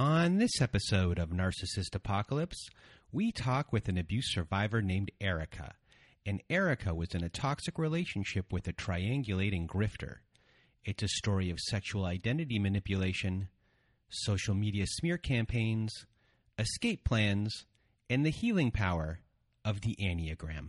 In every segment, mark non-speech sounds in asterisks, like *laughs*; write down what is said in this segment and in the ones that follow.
On this episode of Narcissist Apocalypse, we talk with an abuse survivor named Erika. And Erika was in a toxic relationship with a triangulating grifter. It's a story of sexual identity manipulation, social media smear campaigns, escape plans, and the healing power of the Enneagram.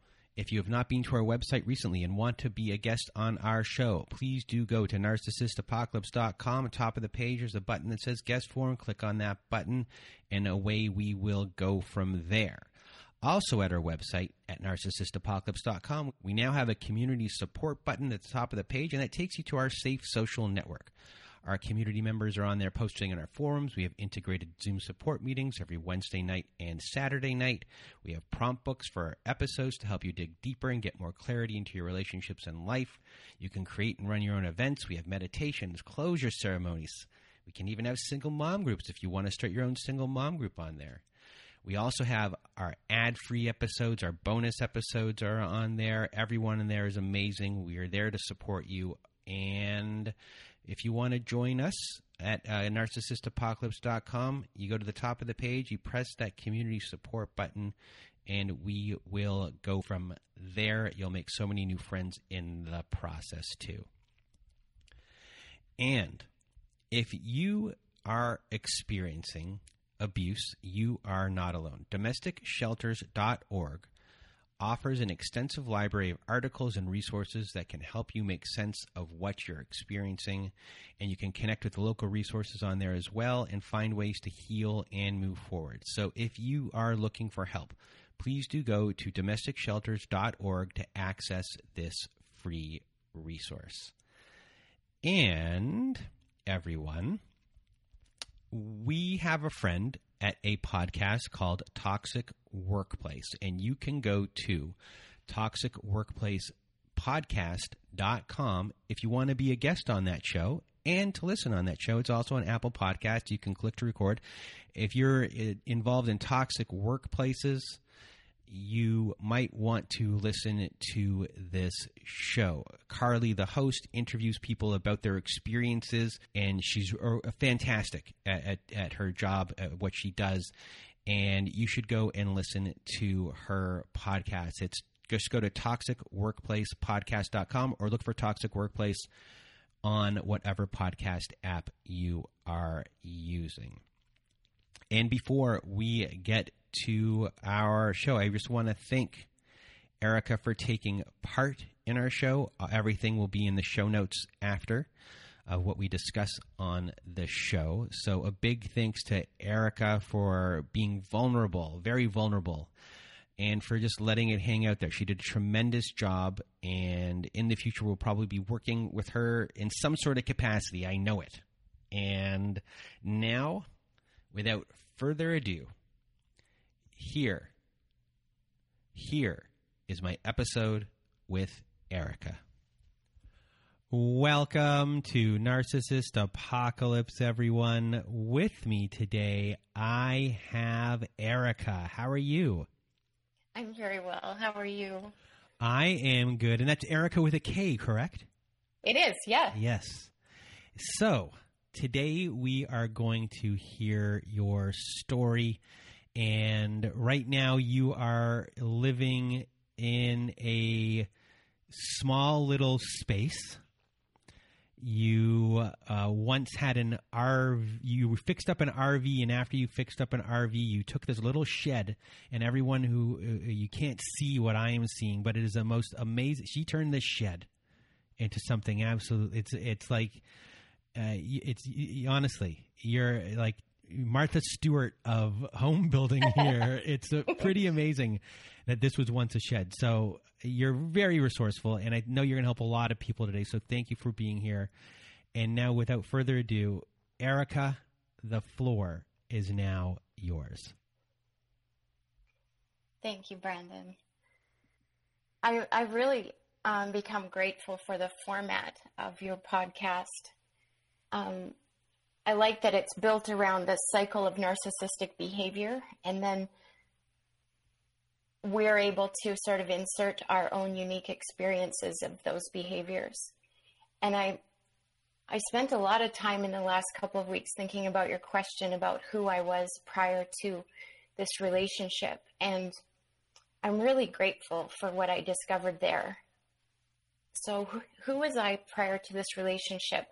if you have not been to our website recently and want to be a guest on our show, please do go to narcissistapocalypse.com. Top of the page, there's a button that says guest form. Click on that button, and away we will go from there. Also, at our website at narcissistapocalypse.com, we now have a community support button at the top of the page, and that takes you to our safe social network. Our community members are on there posting in our forums. We have integrated Zoom support meetings every Wednesday night and Saturday night. We have prompt books for our episodes to help you dig deeper and get more clarity into your relationships and life. You can create and run your own events. We have meditations, closure ceremonies. We can even have single mom groups if you want to start your own single mom group on there. We also have our ad free episodes, our bonus episodes are on there. Everyone in there is amazing. We are there to support you. And if you want to join us at uh, narcissistapocalypse.com, you go to the top of the page, you press that community support button, and we will go from there. You'll make so many new friends in the process, too. And if you are experiencing abuse, you are not alone. DomesticShelters.org offers an extensive library of articles and resources that can help you make sense of what you're experiencing. And you can connect with the local resources on there as well and find ways to heal and move forward. So if you are looking for help, please do go to domesticshelters.org to access this free resource. And everyone, we have a friend at a podcast called Toxic Workplace. And you can go to toxicworkplacepodcast.com if you want to be a guest on that show and to listen on that show. It's also on Apple Podcast. You can click to record. If you're uh, involved in toxic workplaces, you might want to listen to this show. Carly, the host, interviews people about their experiences, and she's uh, fantastic at, at, at her job, at what she does. And you should go and listen to her podcast. It's just go to toxicworkplacepodcast.com or look for Toxic Workplace on whatever podcast app you are using. And before we get to our show. I just want to thank Erika for taking part in our show. Uh, everything will be in the show notes after uh, what we discuss on the show. So, a big thanks to Erika for being vulnerable, very vulnerable, and for just letting it hang out there. She did a tremendous job, and in the future, we'll probably be working with her in some sort of capacity. I know it. And now, without further ado, here, here is my episode with Erika. Welcome to Narcissist Apocalypse, everyone. With me today, I have Erika. How are you? I'm very well. How are you? I am good. And that's Erika with a K, correct? It is, yeah. Yes. So, today we are going to hear your story. And right now, you are living in a small little space you uh, once had an RV, you fixed up an RV, and after you fixed up an RV, you took this little shed, and everyone who uh, you can't see what I am seeing, but it is the most amazing. She turned this shed into something absolutely. It's it's like uh, it's honestly you're like Martha Stewart of home building *laughs* here. it's pretty amazing that this was once a shed. So you're very resourceful, and I know you're going to help a lot of people today. So thank you for being here. And now, without further ado, Erika, the floor is now yours. Thank you, Brandon. I I really um, become grateful for the format of your podcast. Um, I like that it's built around the cycle of narcissistic behavior, and then we're able to sort of insert our own unique experiences of those behaviors. And I I spent a lot of time in the last couple of weeks thinking about your question about who I was prior to this relationship and I'm really grateful for what I discovered there. So who was I prior to this relationship?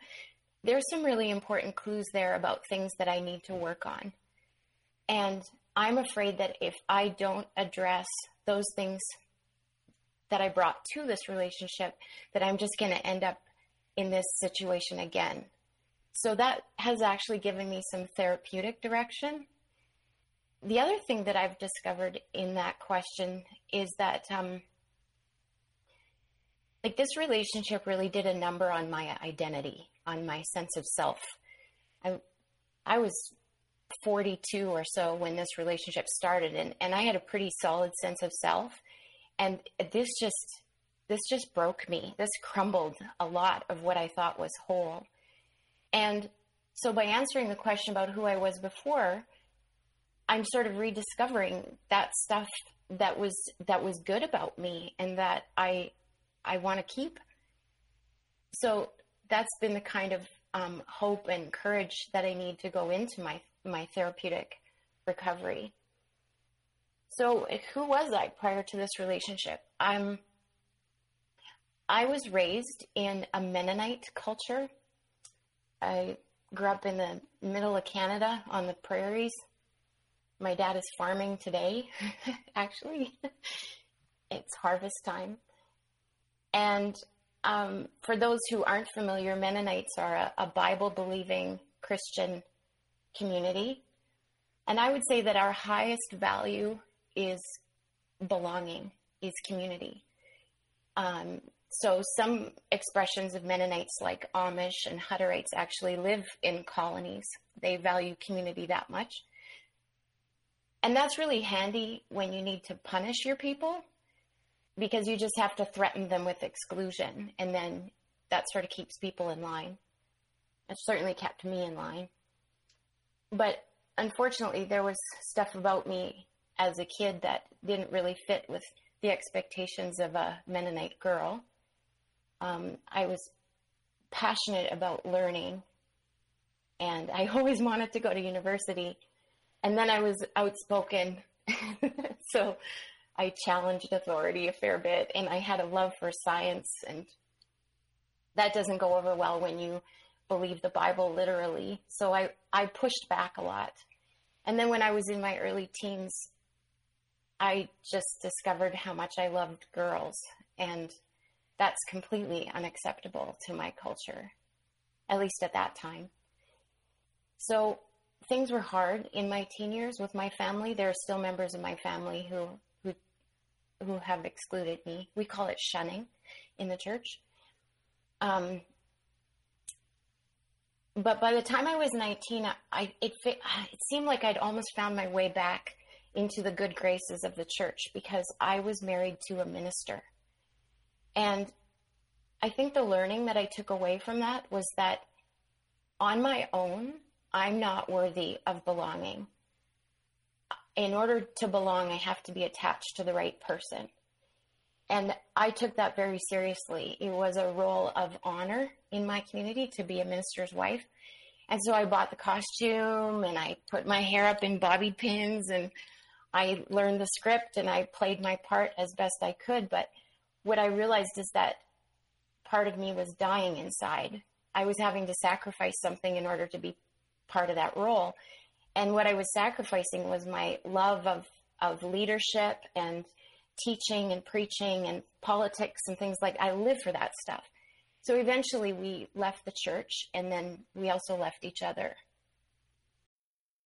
There's some really important clues there about things that I need to work on. And I'm afraid that if I don't address those things that I brought to this relationship, that I'm just going to end up in this situation again. So that has actually given me some therapeutic direction. The other thing that I've discovered in that question is that, um, like, this relationship really did a number on my identity, on my sense of self. I, I was 42 or so when this relationship started and, and I had a pretty solid sense of self and this just this just broke me. This crumbled a lot of what I thought was whole. And so by answering the question about who I was before, I'm sort of rediscovering that stuff that was that was good about me and that I I want to keep. So that's been the kind of um, hope and courage that I need to go into my my therapeutic recovery. So, who was I prior to this relationship? I'm. I was raised in a Mennonite culture. I grew up in the middle of Canada on the prairies. My dad is farming today, *laughs* actually. *laughs* it's harvest time. And um, for those who aren't familiar, Mennonites are a, a Bible believing Christian community. And I would say that our highest value is belonging, is community. Um, so some expressions of Mennonites, like Amish and Hutterites, actually live in colonies. They value community that much. And that's really handy when you need to punish your people because you just have to threaten them with exclusion. And then that sort of keeps people in line. It certainly kept me in line. But unfortunately, there was stuff about me as a kid that didn't really fit with the expectations of a Mennonite girl. Um, I was passionate about learning, and I *laughs* always wanted to go to university. And then I was outspoken, *laughs* so I challenged authority a fair bit, and I had a love for science, and that doesn't go over well when you believe the Bible literally. So I, I pushed back a lot. And then when I was in my early teens, I just discovered how much I loved girls. And that's completely unacceptable to my culture, at least at that time. So things were hard in my teen years with my family. There are still members of my family who, who who have excluded me. We call it shunning in the church. Um, but by the time I was 19, I it it seemed like I'd almost found my way back into the good graces of the church because I was married to a minister. And I think the learning that I took away from that was that on my own, I'm not worthy of belonging. In order to belong, I have to be attached to the right person. And I took that very seriously. It was a role of honor in my community to be a minister's wife. And so I bought the costume and I put my hair up in bobby pins and I learned the script and I played my part as best I could. But what I realized is that part of me was dying inside. I was having to sacrifice something in order to be part of that role. And what I was sacrificing was my love of, of leadership and teaching and preaching and politics and things like I live for that stuff. So eventually we left the church and then we also left each other.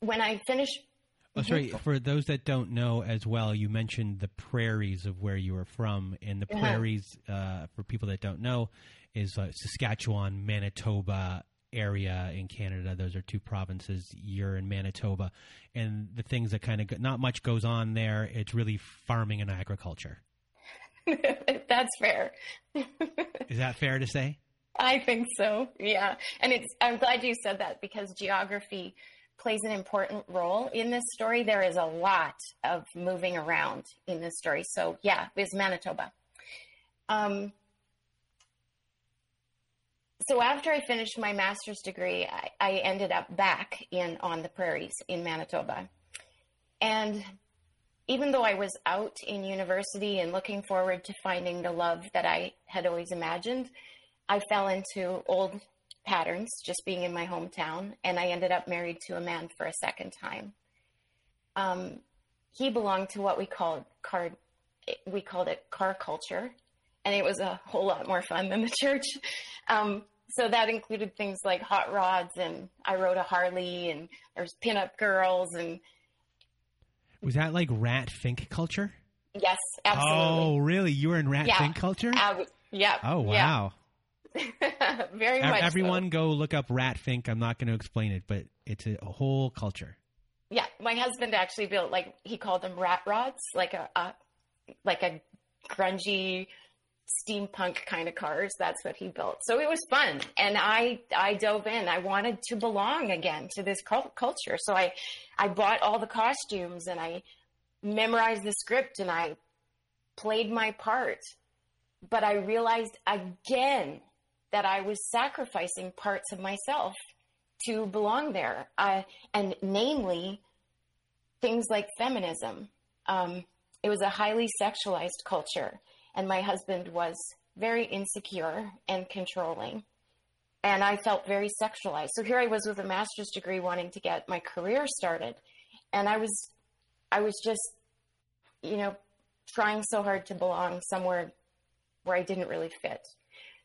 when I finish. Oh, sorry. For those that don't know as well, you mentioned the prairies of where you were from, and the uh-huh. prairies, uh, for people that don't know, is uh, Saskatchewan, Manitoba area in Canada. Those are two provinces. You're in Manitoba, and the things that kind of go- not much goes on there. It's really farming and agriculture. *laughs* That's fair. is that fair to say? I think so. Yeah, and it's. I'm glad you said that because geography plays an important role in this story. There is a lot of moving around in this story. So, yeah, it's Manitoba. Um, so after I finished my master's degree, I, I, ended up back in on the prairies in Manitoba. And even though I was out in university and looking forward to finding the love that I had always imagined, I fell into old patterns just being in my hometown, and I ended up married to a man for a second time. Um, he belonged to what we called car, we called it car culture, and it was a whole lot more fun than the church. Um, so that included things like hot rods, and I rode a Harley, and there's pinup girls, and was that like rat fink culture? Yes, absolutely. Oh, really? You were in rat yeah. fink culture? Uh, yeah. Oh, wow. *laughs* Very much. Everyone so. go look up Rat Fink. I'm not going to explain it, but it's a, a, whole culture. Yeah, my husband actually built like he called them rat rods, like a, a like a grungy steampunk kind of cars. That's what he built. So it was fun, and I I dove in. I wanted to belong again to this culture, so I I bought all the costumes and I memorized the script and I played my part. But I realized again that I was sacrificing parts of myself to belong there, uh, and namely things like feminism. Um, it was a highly sexualized culture, and my husband was very insecure and controlling. And I felt very sexualized. So here I was with a master's degree wanting to get my career started. And I was I was just, you know, trying so hard to belong somewhere where I didn't really fit.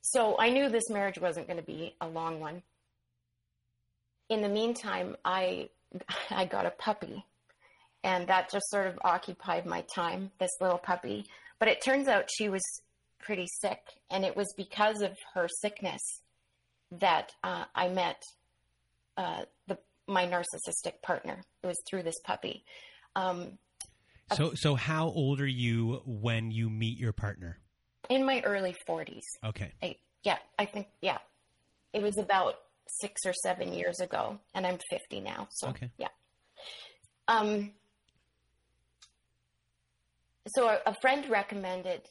So I knew this marriage wasn't going to be a long one. In the meantime, I I got a puppy, and that just sort of occupied my time. This little puppy, but it turns out she was pretty sick, and it was because of her sickness that uh, I met uh, the my narcissistic partner. It was through this puppy. Um, so, so how old are you when you meet your partner? In my early 40s. Okay. I, yeah, I think, yeah. It was about six or seven years ago, and I'm 50 now. So, okay. yeah. Um, so, a, a, friend recommended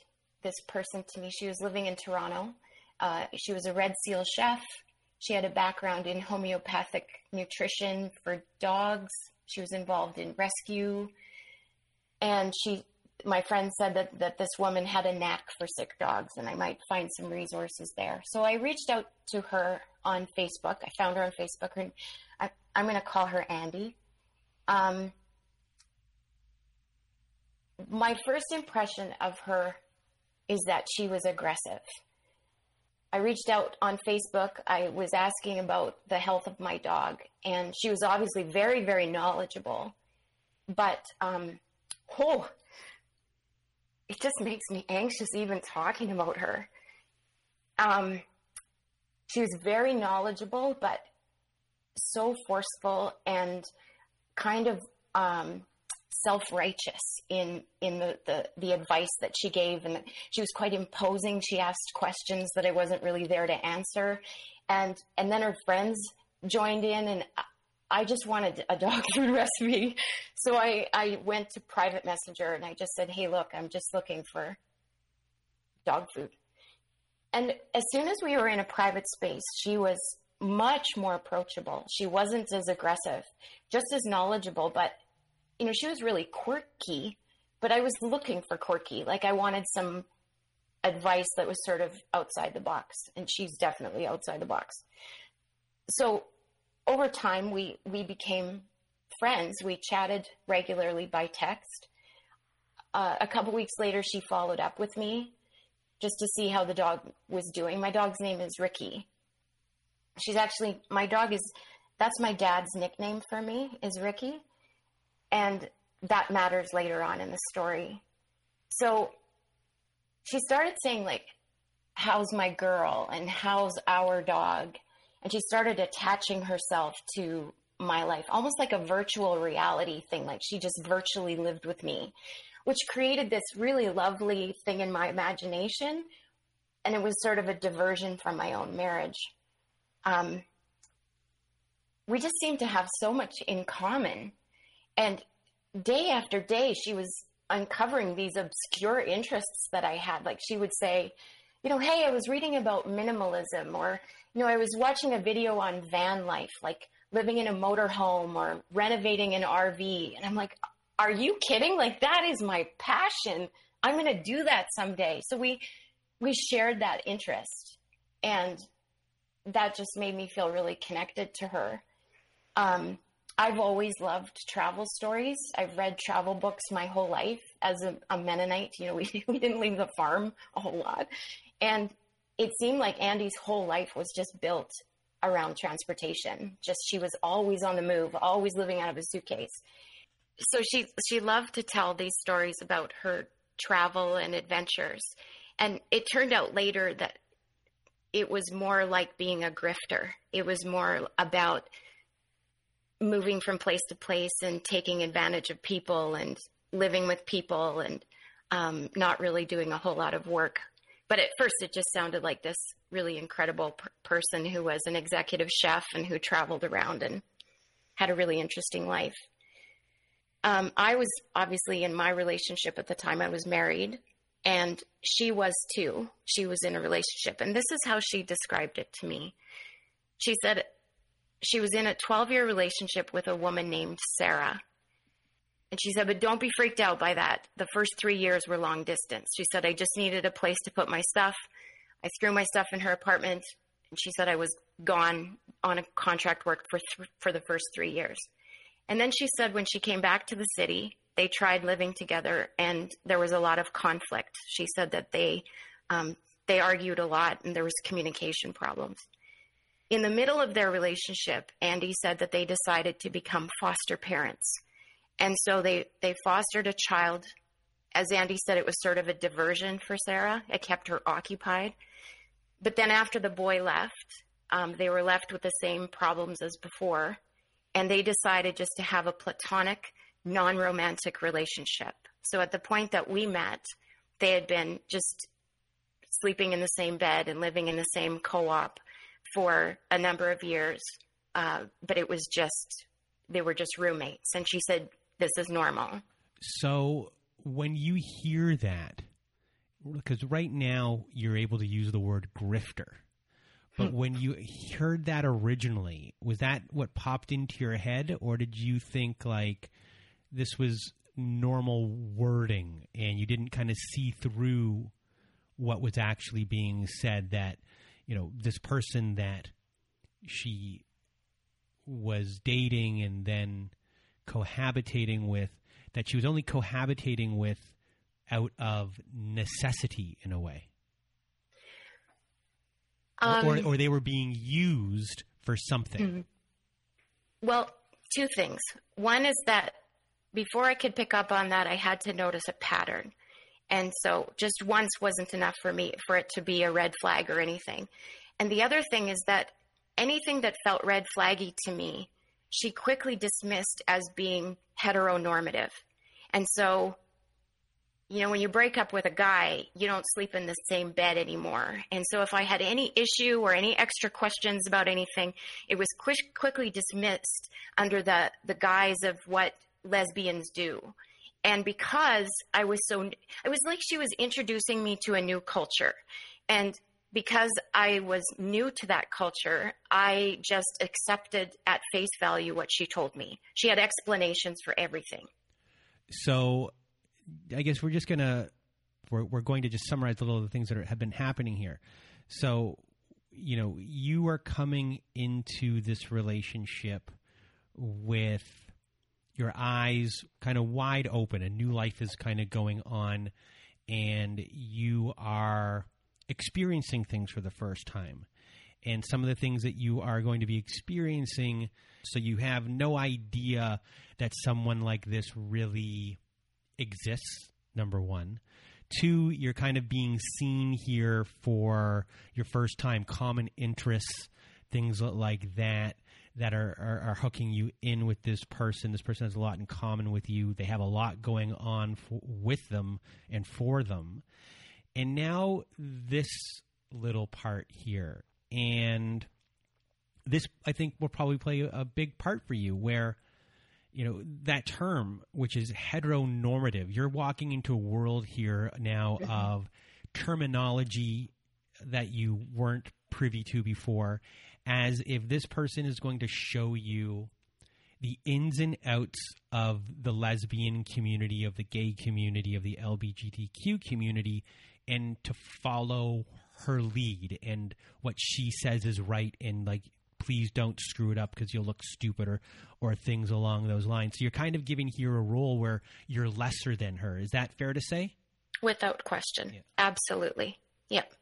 this person to me. She was living in Toronto. Uh, she was a Red Seal chef. She had a background in homeopathic nutrition for dogs. She was involved in rescue. And she my friend said that, that this woman had a knack for sick dogs and I might find some resources there. So I reached out to her on Facebook. I found her on Facebook. and I, am going to call her Andy. Um, my first impression of her is that she was aggressive. I reached out on Facebook. I was asking about the health of my dog, and she was obviously very, very knowledgeable. But, um, oh, it just makes me anxious even talking about her. Um, she was very knowledgeable, but so forceful and kind of um, self-righteous in in the, the the advice that she gave and she was quite imposing she asked questions that i wasn't really there to answer and and then her friends joined in and i just wanted a dog *laughs* food recipe so i i went to private messenger and i just said hey look i'm just looking for dog food and as soon as we were in a private space she was much more approachable she wasn't as aggressive just as knowledgeable but you know, she was really quirky, but I was looking for quirky. Like I wanted some advice that was sort of outside the box, and she's definitely outside the box. So over time, we we became friends. We chatted regularly by text. Uh, a couple weeks later, she followed up with me just to see how the dog was doing. My dog's name is Ricky. She's actually my dog is that's my dad's nickname for me is Ricky and that matters later on in the story. So she started saying, like, how's my girl and how's our dog? And she started attaching herself to my life, almost like a virtual reality thing. Like she just virtually lived with me, which created this really lovely thing in my imagination. And it was sort of a diversion from my own marriage. Um, we just seemed to have so much in common. And day after day, she was uncovering these obscure interests that I had. Like she would say, you know, hey, I was reading about minimalism, or, you know, I was watching a video on van life, like living in a motorhome or renovating an RV. And I'm like, are you kidding? Like that is my passion. I'm going to do that someday. So we, we shared that interest and that just made me feel really connected to her. Um, I've always loved travel stories. I've read travel books my whole life as a, a, Mennonite. You know, we, *laughs* we didn't leave the farm a whole lot. And it seemed like Andy's whole life was just built around transportation. Just she was always on the move, always living out of a suitcase. So she she loved to tell these stories about her travel and adventures. And it turned out later that it was more like being a grifter. It was more about moving from place to place and taking advantage of people and living with people and um, not really doing a whole lot of work. But at first, it just sounded like this really incredible per- person who was an executive chef and who traveled around and had a really interesting life. Um, I was obviously in my relationship at the time. I was married, and she was too. She was in a relationship. And this is how she described it to me. She said, she was in a 12 year relationship with a woman named Sarah. And she said, but don't be freaked out by that. The first three years were long distance. She said, I just needed a place to put my stuff. I threw my stuff in her apartment. And she said I was gone on a contract work for, th- for the first three years. And then she said when she came back to the city, they tried living together and there was a lot of conflict. She said that they, um, they argued a lot and there was communication problems. In the middle of their relationship, Andy said that they decided to become foster parents. And so they, they fostered a child. As Andy said, it was sort of a diversion for Sarah. It kept her occupied. But then after the boy left, um, they were left with the same problems as before. And they decided just to have a platonic, non romantic relationship. So at the point that we met, they had been just sleeping in the same bed and living in the same co op for a number of years, uh, but it was just they were just roommates, and she said this is normal. So when you hear that, because right now you're able to use the word grifter. But hmm. when you heard that originally, was that what popped into your head, or did you think like this was normal wording and you didn't kind of see through what was actually being said that you know this person that she was dating and then cohabitating with that she was only cohabitating with out of necessity in a way Um, or, or they were being used for something Mhm. Well, two things. One is that before I could pick up on that, I had to notice a pattern. And so just once wasn't enough for me for it to be a red flag or anything. And the other thing is that anything that felt red flaggy to me, she quickly dismissed as being heteronormative. And so, you know, when you break up with a guy, you don't sleep in the same bed anymore. And so if I had any issue or any extra questions about anything, it was quick, quickly dismissed under the, the guise of what lesbians do. And because I was so, it was like she was introducing me to a new culture. And because I was new to that culture, I just accepted at face value what she told me. She had explanations for everything. so I guess we're just gonna we're we're going to just summarize a little of the things that are, have been happening here. So you know you are coming into this relationship with your eyes kind of wide open. A new life is kind of going on, and you are experiencing things for the first time. And some of the things that you are going to be experiencing, so you have no idea that someone like this really exists, number one. Two, you're kind of being seen here for your first time, common interests, things like that, that are, are, are hooking you in with this person. This person has a lot in common with you. They have a lot going on for, with them and for them. And now, this little part here. And this, I think, will probably play a big part for you where you know that term which is heteronormative you're walking into a world here now *laughs* of terminology that you weren't privy to before as if this person is going to show you the ins and outs of the lesbian community of the gay community of the lgbtq community and to follow her lead and what she says is right and like please don't screw it up because you'll look stupid or or things along those lines. So you're kind of giving here a role where you're lesser than her. Is that fair to say? Without question. Yeah. Absolutely. Yep.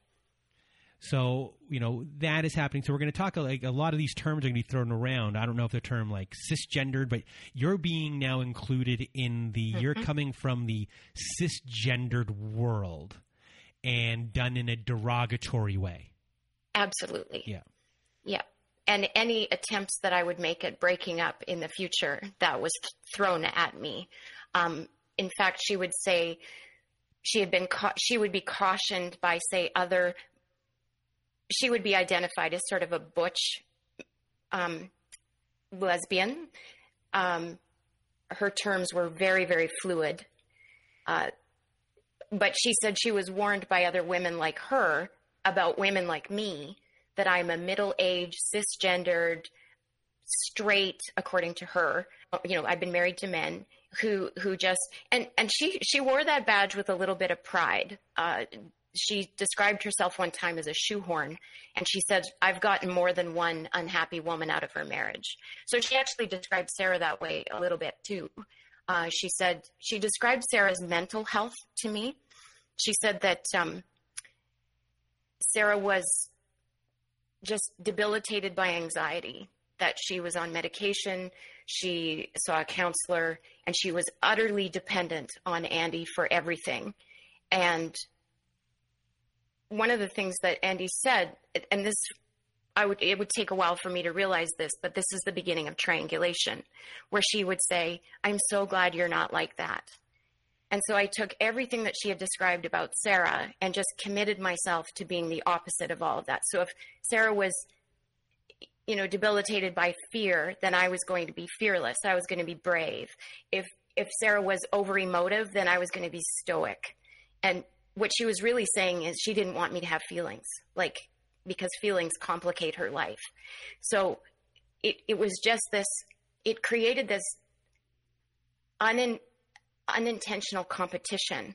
So you know that is happening. So we're going to talk like a lot of these terms are going to be thrown around. I don't know if the term like cisgendered, but you're being now included in the. You're mm-hmm. coming from the cisgendered world and done in a derogatory way. Absolutely. Yeah. Yeah. And any attempts that I would make at breaking up in the future, that was thrown at me. Um, in fact, she would say she had been ca- she would be cautioned by say other. She would be identified as sort of a butch um, lesbian. Um, her terms were very very fluid. Uh, but she said she was warned by other women like her about women like me that I'm a middle aged, cisgendered, straight, according to her. You know, I've been married to men who who just and and she she wore that badge with a little bit of pride. Uh, she described herself one time as a shoehorn, and she said, "I've gotten more than one unhappy woman out of her marriage." So she actually described Sarah that way a little bit too. Uh, she said she described Sarah's mental health to me. She said that um, Sarah was just debilitated by anxiety, that she was on medication, she saw a counselor, and she was utterly dependent on Andy for everything. And one of the things that Andy said, and this I would it would take a while for me to realize this, but this is the beginning of triangulation, where she would say, "I'm so glad you're not like that." And so I took everything that she had described about Sarah and just committed myself to being the opposite of all of that. So if Sarah was you know debilitated by fear, then I was going to be fearless. I was going to be brave. If if Sarah was over emotive, then I was going to be stoic. And what she was really saying is she didn't want me to have feelings. Like because feelings complicate her life. So it, it was just this, it created this unin, unintentional competition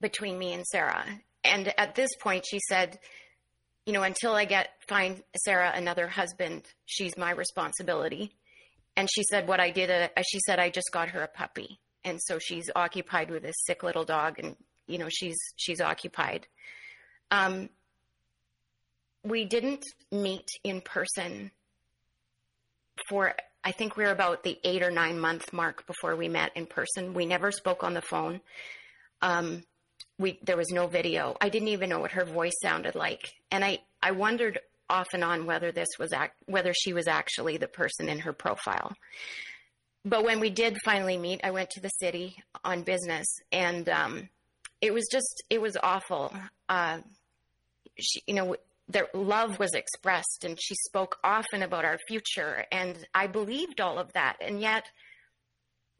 between me and Sarah. And at this point, she said, you know, until I get find Sarah another husband, she's my responsibility. And she said, what I did, uh, she said, I just got her a puppy, and so she's occupied with this sick little dog, and you know, she's she's occupied. Um, we didn't meet in person for I think we were about the eight or nine month mark before we met in person. We never spoke on the phone. Um, we there was no video. I didn't even know what her voice sounded like, and I I wondered off and on whether this was act, whether she was actually the person in her profile. But when we did finally meet, I went to the city on business, and um, it was just it was awful. Uh, she, you know, their love was expressed, and she spoke often about our future, and I believed all of that, and yet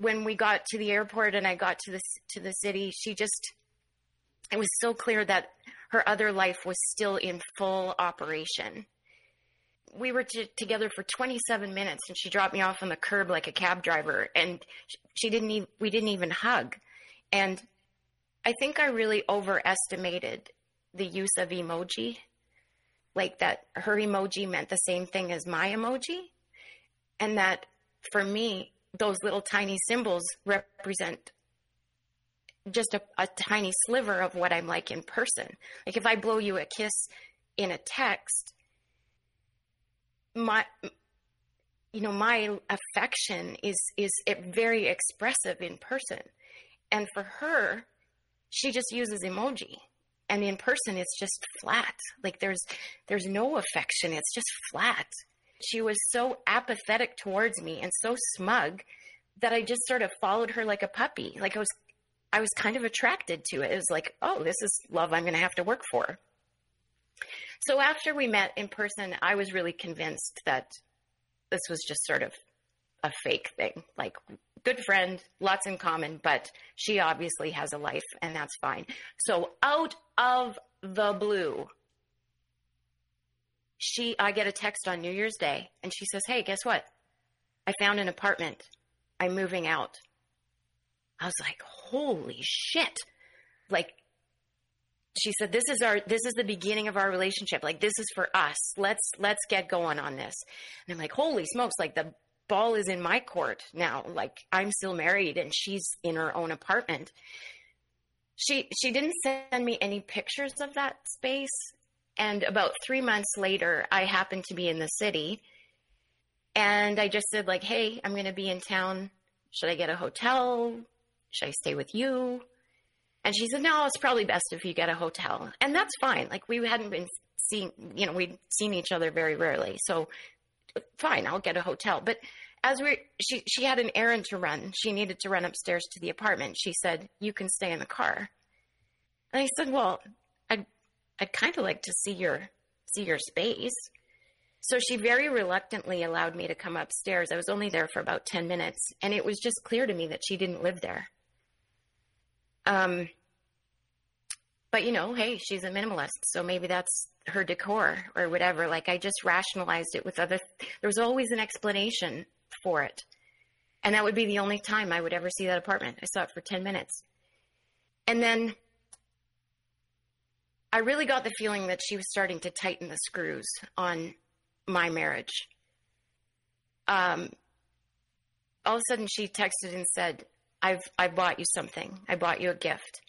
when we got to the airport and I got to the to the city, she just it was so clear that her other life was still in full operation. We were t- together for 27 minutes and she dropped me off on the curb like a cab driver and she didn't even, we didn't even hug. And I think I really overestimated the use of emoji. Like that her emoji meant the same thing as my emoji. And that for me, those little tiny symbols represent just a, a tiny sliver of what I'm like in person. Like if I blow you a kiss in a text, my you know my affection is is very expressive in person and for her she just uses emoji and in person it's just flat like there's there's no affection it's just flat she was so apathetic towards me and so smug that i just sort of followed her like a puppy like i was I was kind of attracted to it. It was like, oh, this is love I'm going to have to work for. So after we met in person, I was really convinced that this was just sort of a fake thing. Like, good friend, lots in common, but she obviously has a life, and that's fine. So out of the blue, she, I get a text on New Year's Day, and she says, "Hey, guess what? I found an apartment. I'm moving out." I was like, holy shit. Like, she said, this is our, this is the beginning of our relationship. Like, this is for us. Let's, let's get going on this. And I'm like, holy smokes. Like, the ball is in my court now. Like, I'm still married and she's in her own apartment. She, she didn't send me any pictures of that space. And about three months later, I happened to be in the city and I just said like, Hey, I'm going to be in town. Should I get a hotel? Should I stay with you? And she said, No, it's probably best if you get a hotel. And that's fine. Like we hadn't been seeing, you know, we'd seen each other very rarely. So fine, I'll get a hotel. But as we she she had an errand to run. She needed to run upstairs to the apartment. She said, "You can stay in the car." And I said, "Well, I'd I'd kind of like to see your see your space." So she very reluctantly allowed me to come upstairs. I was only there for about 10 minutes, and it was just clear to me that she didn't live there. Um, but you know, hey, she's a minimalist, so maybe that's her decor or whatever. Like I just rationalized it with other. There was always an explanation for it, and that would be the only time I would ever see that apartment. I saw it for ten minutes, and then I really got the feeling that she was starting to tighten the screws on my marriage. Um, all of a sudden, she texted and said, I've I bought you something. I bought you a gift.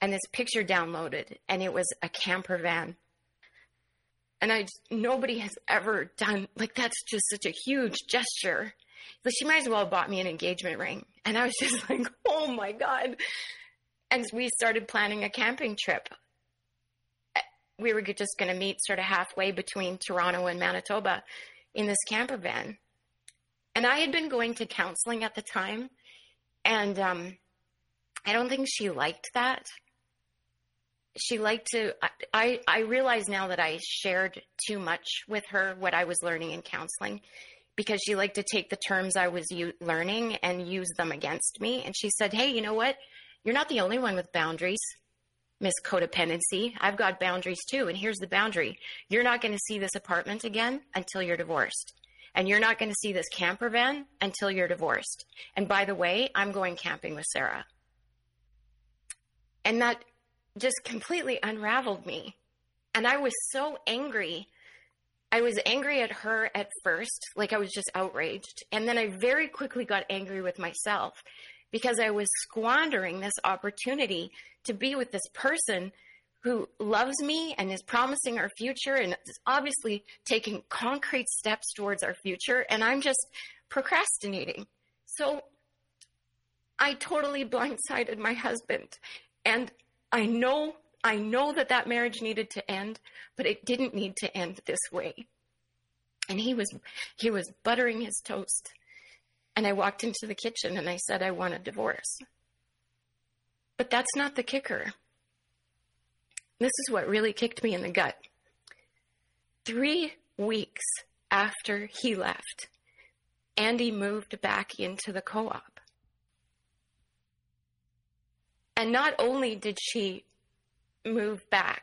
And this picture downloaded and it was a camper van. And I nobody has ever done like that's just such a huge gesture. But she might as well have bought me an engagement ring. And I was just *laughs* like, oh my God. And we started planning a camping trip. We were just going to meet sort of halfway between Toronto and Manitoba in this camper van. And I had been going to counseling at the time and um, I don't think she liked that. She liked to. I I realize now that I shared too much with her what I was learning in counseling, because she liked to take the terms I was u- learning and use them against me. And she said, "Hey, you know what? You're not the only one with boundaries." Miss Codependency. I've got boundaries too. And here's the boundary. You're not going to see this apartment again until you're divorced. And you're not going to see this camper van until you're divorced. And by the way, I'm going camping with Sarah. And that just completely unraveled me. And I was so angry. I was angry at her at first, like I was just outraged. And then I very quickly got angry with myself because I was squandering this opportunity to be with this person who loves me and is promising our future and is obviously taking concrete steps towards our future. And I'm just procrastinating. So I totally blindsided my husband. And I know, I know that that marriage needed to end, but it didn't need to end this way. And he was, he was buttering his toast. And I walked into the kitchen and I said, I want a divorce. But that's not the kicker. This is what really kicked me in the gut. Three weeks after he left, Andy moved back into the co op. And not only did she move back,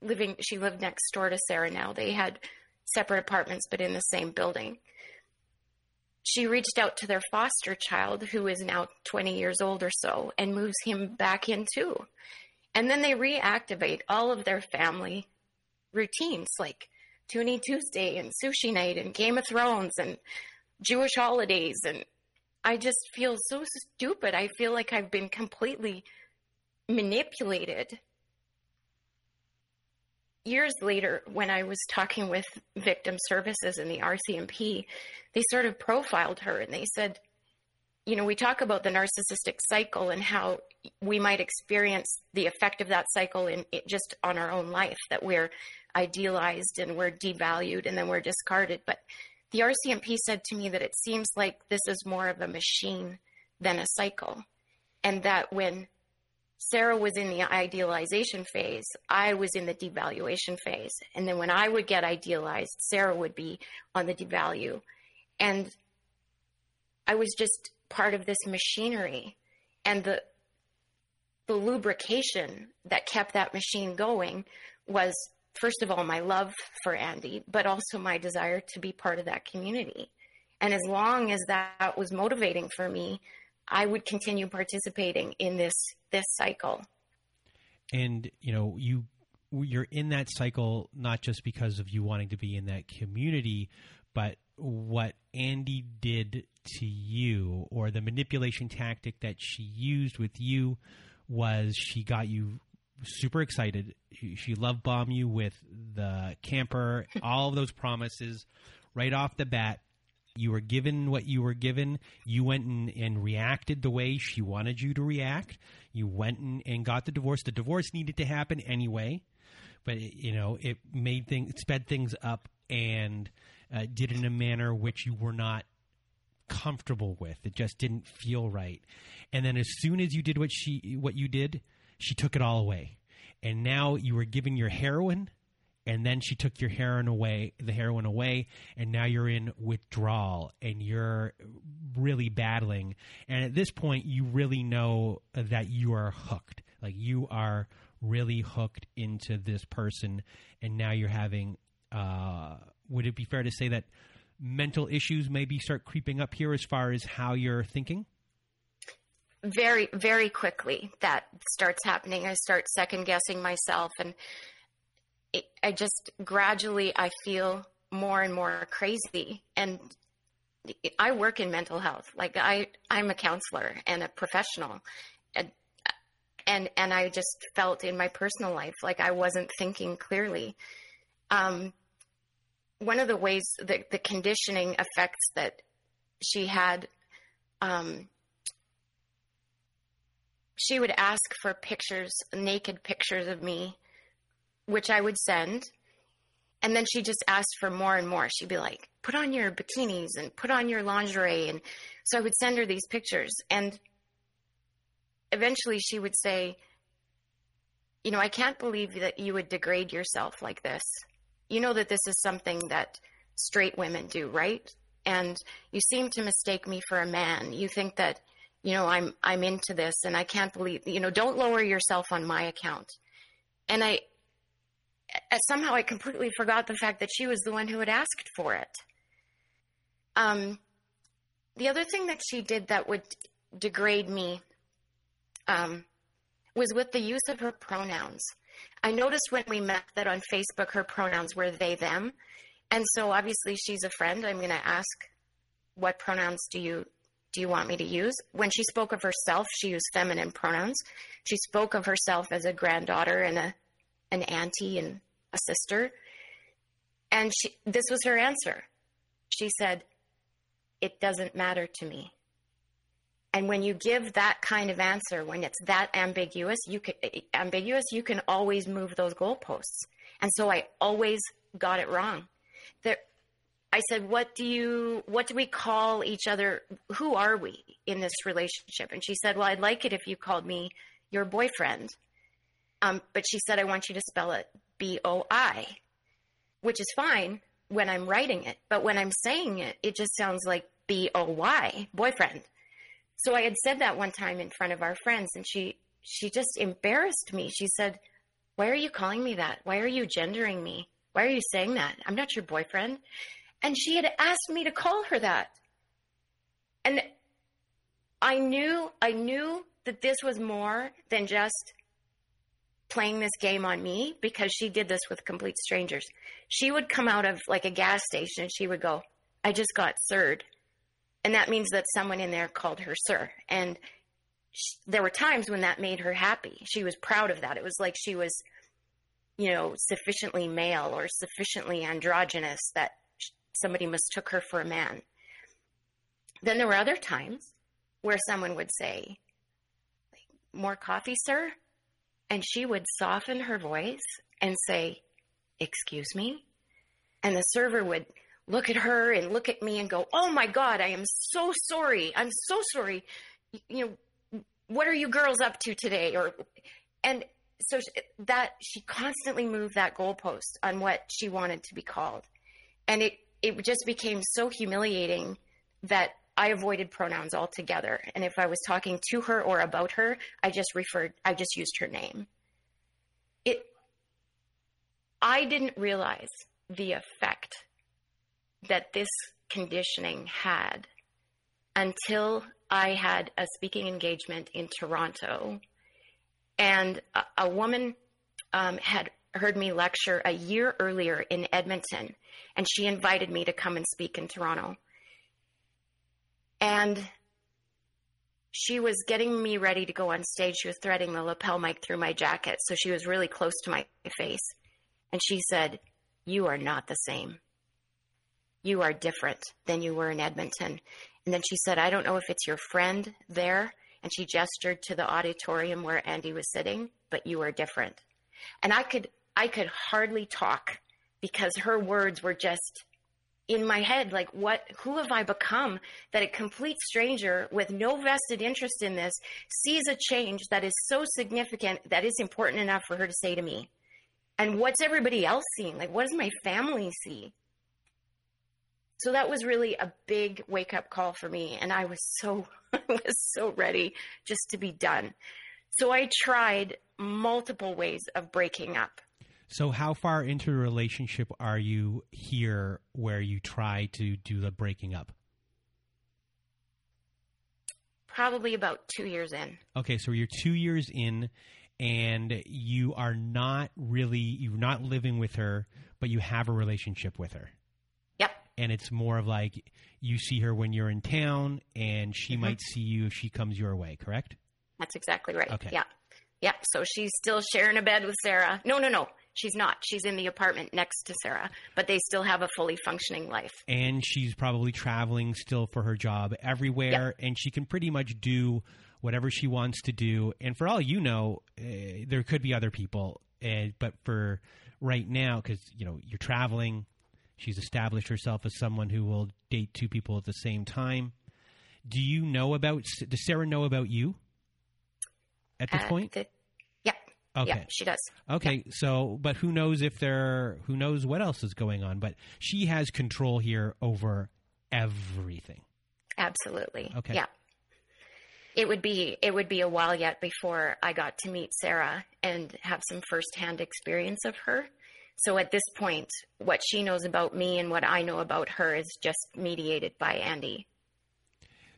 living, she lived next door to Sarah now. They had separate apartments, but in the same building. She reached out to their foster child, who is now 20 years old or so, and moves him back in too. And then they reactivate all of their family routines like Toonie Tuesday and Sushi Night and Game of Thrones and Jewish holidays. And I just feel so stupid. I feel like I've been completely manipulated. Years later, when I was talking with victim services in the RCMP, they sort of profiled her and they said, you know, we talk about the narcissistic cycle and how we might experience the effect of that cycle in just on our own life that we're idealized and we're devalued and then we're discarded. But the RCMP said to me that it seems like this is more of a machine than a cycle. And that when Sarah was in the idealization phase, I was in the devaluation phase. And then when I would get idealized, Sarah would be on the devalue. And I was just part of this machinery. And the the lubrication that kept that machine going was first of all my love for Andy, but also my desire to be part of that community. And as long as that was motivating for me, I would continue participating in this this cycle. And you know, you you're in that cycle not just because of you wanting to be in that community, but what Andy did to you or the manipulation tactic that she used with you was she got you super excited. She love bomb you with the camper, *laughs* all of those promises right off the bat. You were given what you were given. You went and, and reacted the way she wanted you to react. You went and, and got the divorce. The divorce needed to happen anyway, but it, you know it made things, it sped things up, and uh, did it in a manner which you were not comfortable with. It just didn't feel right. And then as soon as you did what she what you did, she took it all away. And now you were giving your heroin and then she took your heroin away, the heroin away, and now you're in withdrawal and you're really battling. And at this point, you really know that you are hooked. Like you are really hooked into this person, and now you're having. Uh, would it be fair to say that mental issues maybe start creeping up here as far as how you're thinking? Very, very quickly that starts happening. I start second guessing myself, and it, I just gradually I feel more and more crazy. And I work in mental health. Like I, I'm a counselor and a professional, and and and I just felt in my personal life like I wasn't thinking clearly. Um, one of the ways that the conditioning effects that she had, um, she would ask for pictures, naked pictures of me, which I would send. And then she just asked for more and more. She'd be like, put on your bikinis and put on your lingerie. And so I would send her these pictures. And eventually she would say, you know, I can't believe that you would degrade yourself like this you know that this is something that straight women do, right? And you seem to mistake me for a man. You think that, you know, I'm I'm into this and I can't believe, you know, don't lower yourself on my account. And I somehow I completely forgot the fact that she was the one who had asked for it. Um, the other thing that she did that would degrade me um, was with the use of her pronouns. I noticed when we met that on Facebook her pronouns were they, them. And so obviously she's a friend. I'm going to ask, what pronouns do you do you want me to use? When she spoke of herself, she used feminine pronouns. She spoke of herself as a granddaughter and a an auntie and a sister. And she, this was her answer. She said, "It doesn't matter to me." And when you give that kind of answer, when it's that ambiguous, you can ambiguous, you can always move those goalposts. And so I always got it wrong. I said, "What do you? What do we call each other? Who are we in this relationship?" And she said, "Well, I'd like it if you called me your boyfriend." Um, but she said, "I want you to spell it B O I," which is fine when I'm writing it, but when I'm saying it, it just sounds like B O Y, boyfriend. So I had said that one time in front of our friends, and she she just embarrassed me. She said, "Why are you calling me that? Why are you gendering me? Why are you saying that? I'm not your boyfriend." And she had asked me to call her that. And I knew I knew that this was more than just playing this game on me because she did this with complete strangers. She would come out of like a gas station and she would go, "I just got sirred." And that means that someone in there called her sir. And she, there were times when that made her happy. She was proud of that. It was like she was, you know, sufficiently male or sufficiently androgynous that somebody mistook her for a man. Then there were other times where someone would say, More coffee, sir? And she would soften her voice and say, Excuse me? And the server would look at her and look at me and go, Oh my God, I am so sorry. I'm so sorry. You know, what are you girls up to today? Or, and so that she constantly moved that goalpost on what she wanted to be called. And it, it just became so humiliating that I avoided pronouns altogether. And if I was talking to her or about her, I just referred, I just used her name. It, I didn't realize the effect that this conditioning had until I had a speaking engagement in Toronto. And a, a woman um, had heard me lecture a year earlier in Edmonton, and she invited me to come and speak in Toronto. And she was getting me ready to go on stage. She was threading the lapel mic through my jacket, so she was really close to my face. And she said, You are not the same you are different than you were in Edmonton. And then she said, I don't know if it's your friend there. And she gestured to the auditorium where Andy was sitting, but you are different. And I could, I could hardly talk because her words were just in my head. Like, what, who have I become that a complete stranger with no vested interest in this sees a change that is so significant that is important enough for her to say to me? And what's everybody else seeing? Like, what does my family see? so that was really a big wake up call for me and i was so *laughs* I was so ready just to be done so i tried multiple ways of breaking up so how far into a relationship are you here where you try to do the breaking up probably about two years in okay so you're two years in and you are not really you're not living with her but you have a relationship with her Yep. and it's more of like you see her when you're in town and she mm-hmm. might see you if she comes your way, correct? That's exactly right. Okay. Yeah. Yeah. So she's still sharing a bed with Sarah. No, no, no. She's not. She's in the apartment next to Sarah, but they still have a fully functioning life. And she's probably traveling still for her job everywhere, and she can pretty much do whatever she wants to do. And for all you know, uh, there could be other people, uh, but for right now, because you know you're traveling, She's established herself as someone who will date two people at the same time. Do you know about? Does Sarah know about you at this point? The. Okay. Yeah, she does. Okay. Yeah. So, but who knows if there? Who knows what else is going on? But she has control here over everything. Absolutely. Okay. Yeah. It would be it would be a while yet before I got to meet Sarah and have some firsthand experience of her. So at this point, what she knows about me and what I know about her is just mediated by Andy.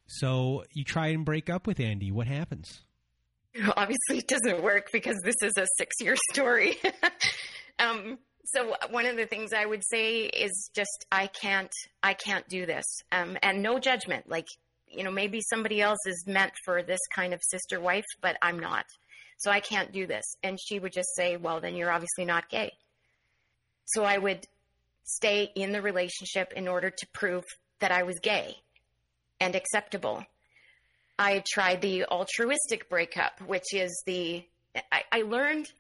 So you try and break up with Andy. What happens? *laughs* Obviously, it doesn't work because this is a six year *laughs* story. um, so one of the things I would say is just I can't I can't do this. Um, and no judgment. Like you know maybe somebody else is meant for this kind of sister wife, but I'm not. So I can't do this. And she would just say, well, then you're obviously not gay. So I would stay in the relationship in order to prove that I was gay and acceptable. I tried the altruistic breakup, which is the, I, I learned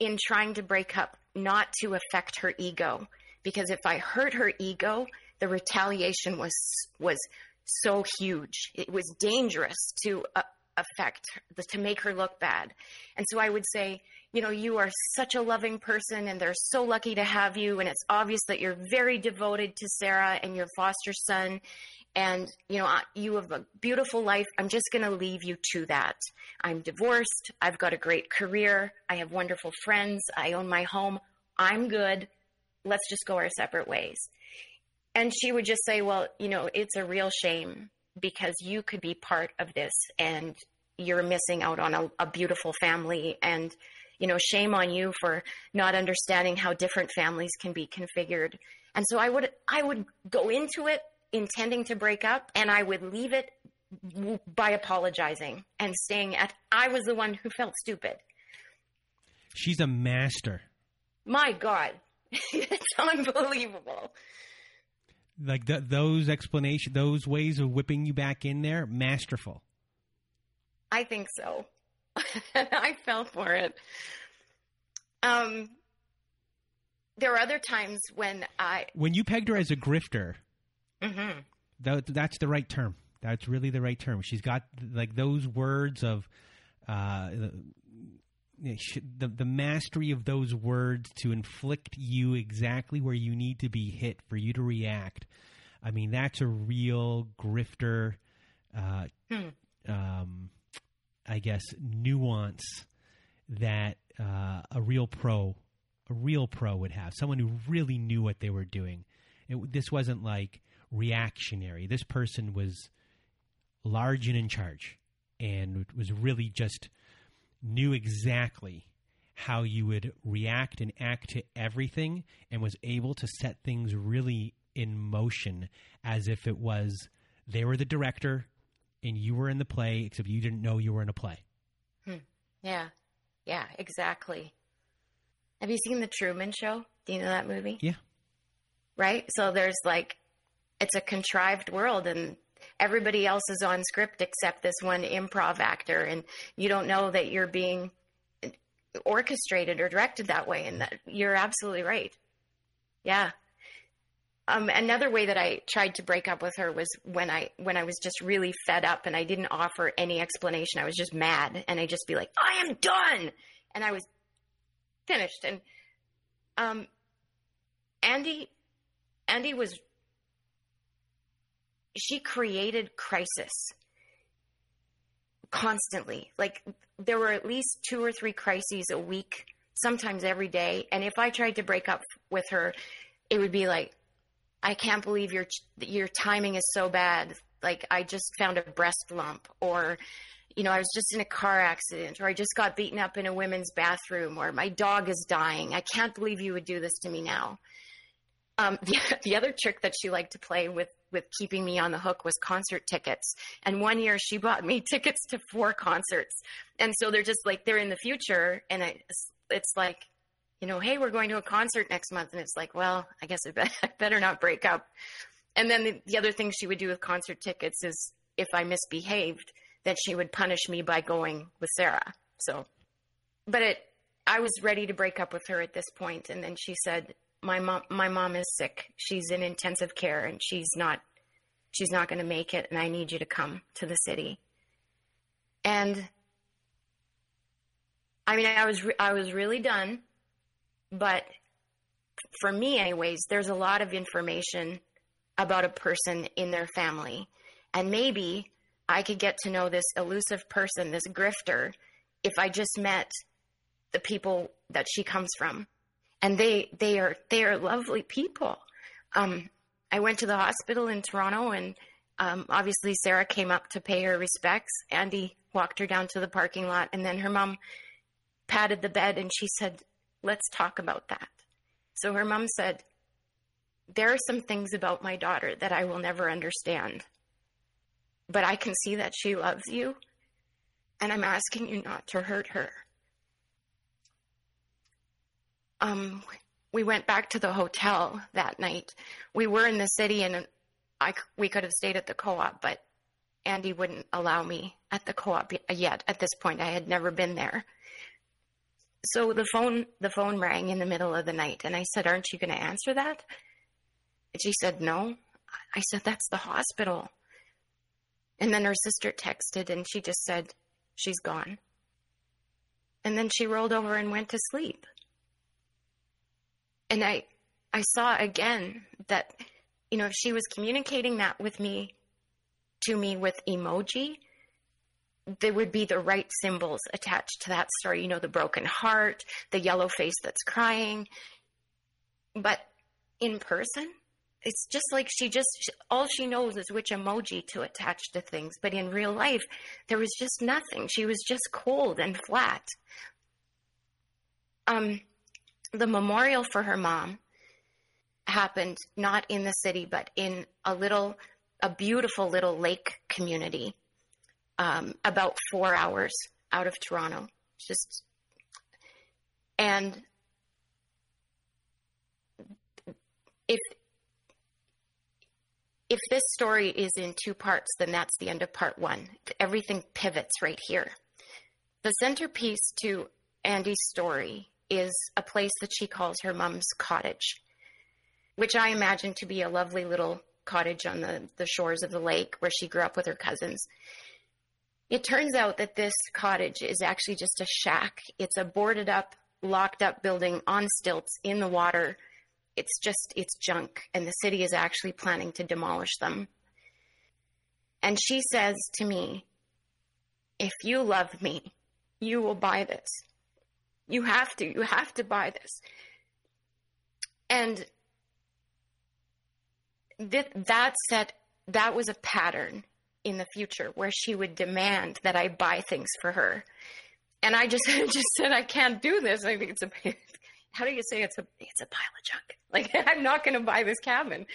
in trying to break up not to affect her ego because if I hurt her ego, the retaliation was was so huge. It was dangerous to uh, affect to make her look bad. And so I would say, you know, you are such a loving person and they're so lucky to have you and it's obvious that you're very devoted to Sarah and your foster son and you know you have a beautiful life. I'm just going to leave you to that. I'm divorced. I've got a great career. I have wonderful friends. I own my home. I'm good. Let's just go our separate ways. And she would just say well you know it's a real shame because you could be part of this and you're missing out on a, a beautiful family. And you know shame on you for not understanding how different families can be configured. And so i would i would go into it intending to break up, and I would leave it by apologizing and saying at I was the one who felt stupid. She's a master. My God, *laughs* it's unbelievable. Like those explanation, those ways of whipping you back in there, masterful. I think so. *laughs* I fell for it. Um, there are other times when I when you pegged her as a grifter. Mm-hmm. That, that's the right term. That's really the right term. She's got like those words of uh, the the mastery of those words to inflict you exactly where you need to be hit for you to react. I mean, that's a real grifter. Uh, hmm. um, I guess nuance that uh, a real pro, a real pro would have. Someone who really knew what they were doing. It, this wasn't like reactionary. This person was large and in charge and was really just knew exactly how you would react and act to everything and was able to set things really in motion as if it was they were the director and you were in the play except you didn't know you were in a play. Hmm. Yeah. Yeah, exactly. Have you seen the Truman Show? Do you know that movie? Yeah. Right? So there's like it's a contrived world and everybody else is on script except this one improv actor and you don't know that you're being orchestrated or directed that way and that you're absolutely right yeah um, another way that I tried to break up with her was when I when I was just really fed up and I didn't offer any explanation. I was just mad and I just be like, "I am done," and I was finished. And um, Andy Andy was she created crisis constantly. Like there were at least two or three crises a week, sometimes every day. And if I tried to break up with her, it would be like, I can't believe your your timing is so bad. Like I just found a breast lump, or you know, I was just in a car accident, or I just got beaten up in a women's bathroom, or my dog is dying. I can't believe you would do this to me now. Um, *laughs* the, the other trick that she liked to play with with keeping me on the hook was concert tickets. And one year she bought me *laughs* tickets to four concerts. And so they're just like they're in the future, and it's, it's like, you know, hey, we're going to a concert next month, and it's like, well, I guess I, *laughs* I better not break up. And then the, the other thing she would do with concert tickets is if I misbehaved, then she would punish me by going with Sarah. So, but it, I was ready to break up with her at this point, and then she said, my mom my mom is sick. She's in intensive care and she's not she's not going to make it and I need you to come to the city. And I mean I was re- I was really done, but for me anyways, there's a lot of information about a person in their family. And maybe I could get to know this elusive person, this grifter, if I just met the people that she comes from and they they are they are lovely people. Um, I went to the hospital in Toronto, and um, obviously Sarah came up to pay her respects. Andy walked her down to the parking lot, and then her mom patted the bed, and she said, "Let's talk about that." So her mom said, "There are some things about my daughter that I will never understand, but I can see that she loves you, and I'm asking you not to hurt her." Um, we went back to the hotel that night. We were in the city and I, we could have stayed at the co-op, but Andy wouldn't allow me at the co-op yet. At this point, I had never been there. So the phone, the phone rang in the middle of the night and I said, aren't you going to answer that? And she said, no. I said, that's the hospital. And then her sister texted and she just said, she's gone. And then she rolled over and went to sleep and I I saw again that you know if she was communicating that with me to me with emoji there would be the right symbols attached to that story. You know the broken heart the yellow face that's crying. But in person it's just like she just all she knows is which emoji to attach to things. But in real life there was just nothing. She was just cold and flat. Um the memorial for her mom happened not in the city, but in a little, a beautiful little lake community, um, about four hours out of Toronto. Just, and if if this story is in two parts, then that's the end of part one. Everything pivots right here. The centerpiece to Andy's story is a place that she calls her mom's cottage, which I imagine to be a lovely little cottage on the, the shores of the lake where she grew up with her cousins. It turns out that this cottage is actually just a shack. It's a boarded up, locked up building on stilts in the water. It's just, it's junk, and the city is actually planning to demolish them. And she says to me, If you love me, you will buy this. You have to. You have to buy this. And that that set that was a pattern in the future where she would demand that I buy things for her. And I just *laughs* just said I can't do this. I think it's a *laughs* how do you say it's a it's a pile of junk. *laughs* Like I'm not going to buy this cabin.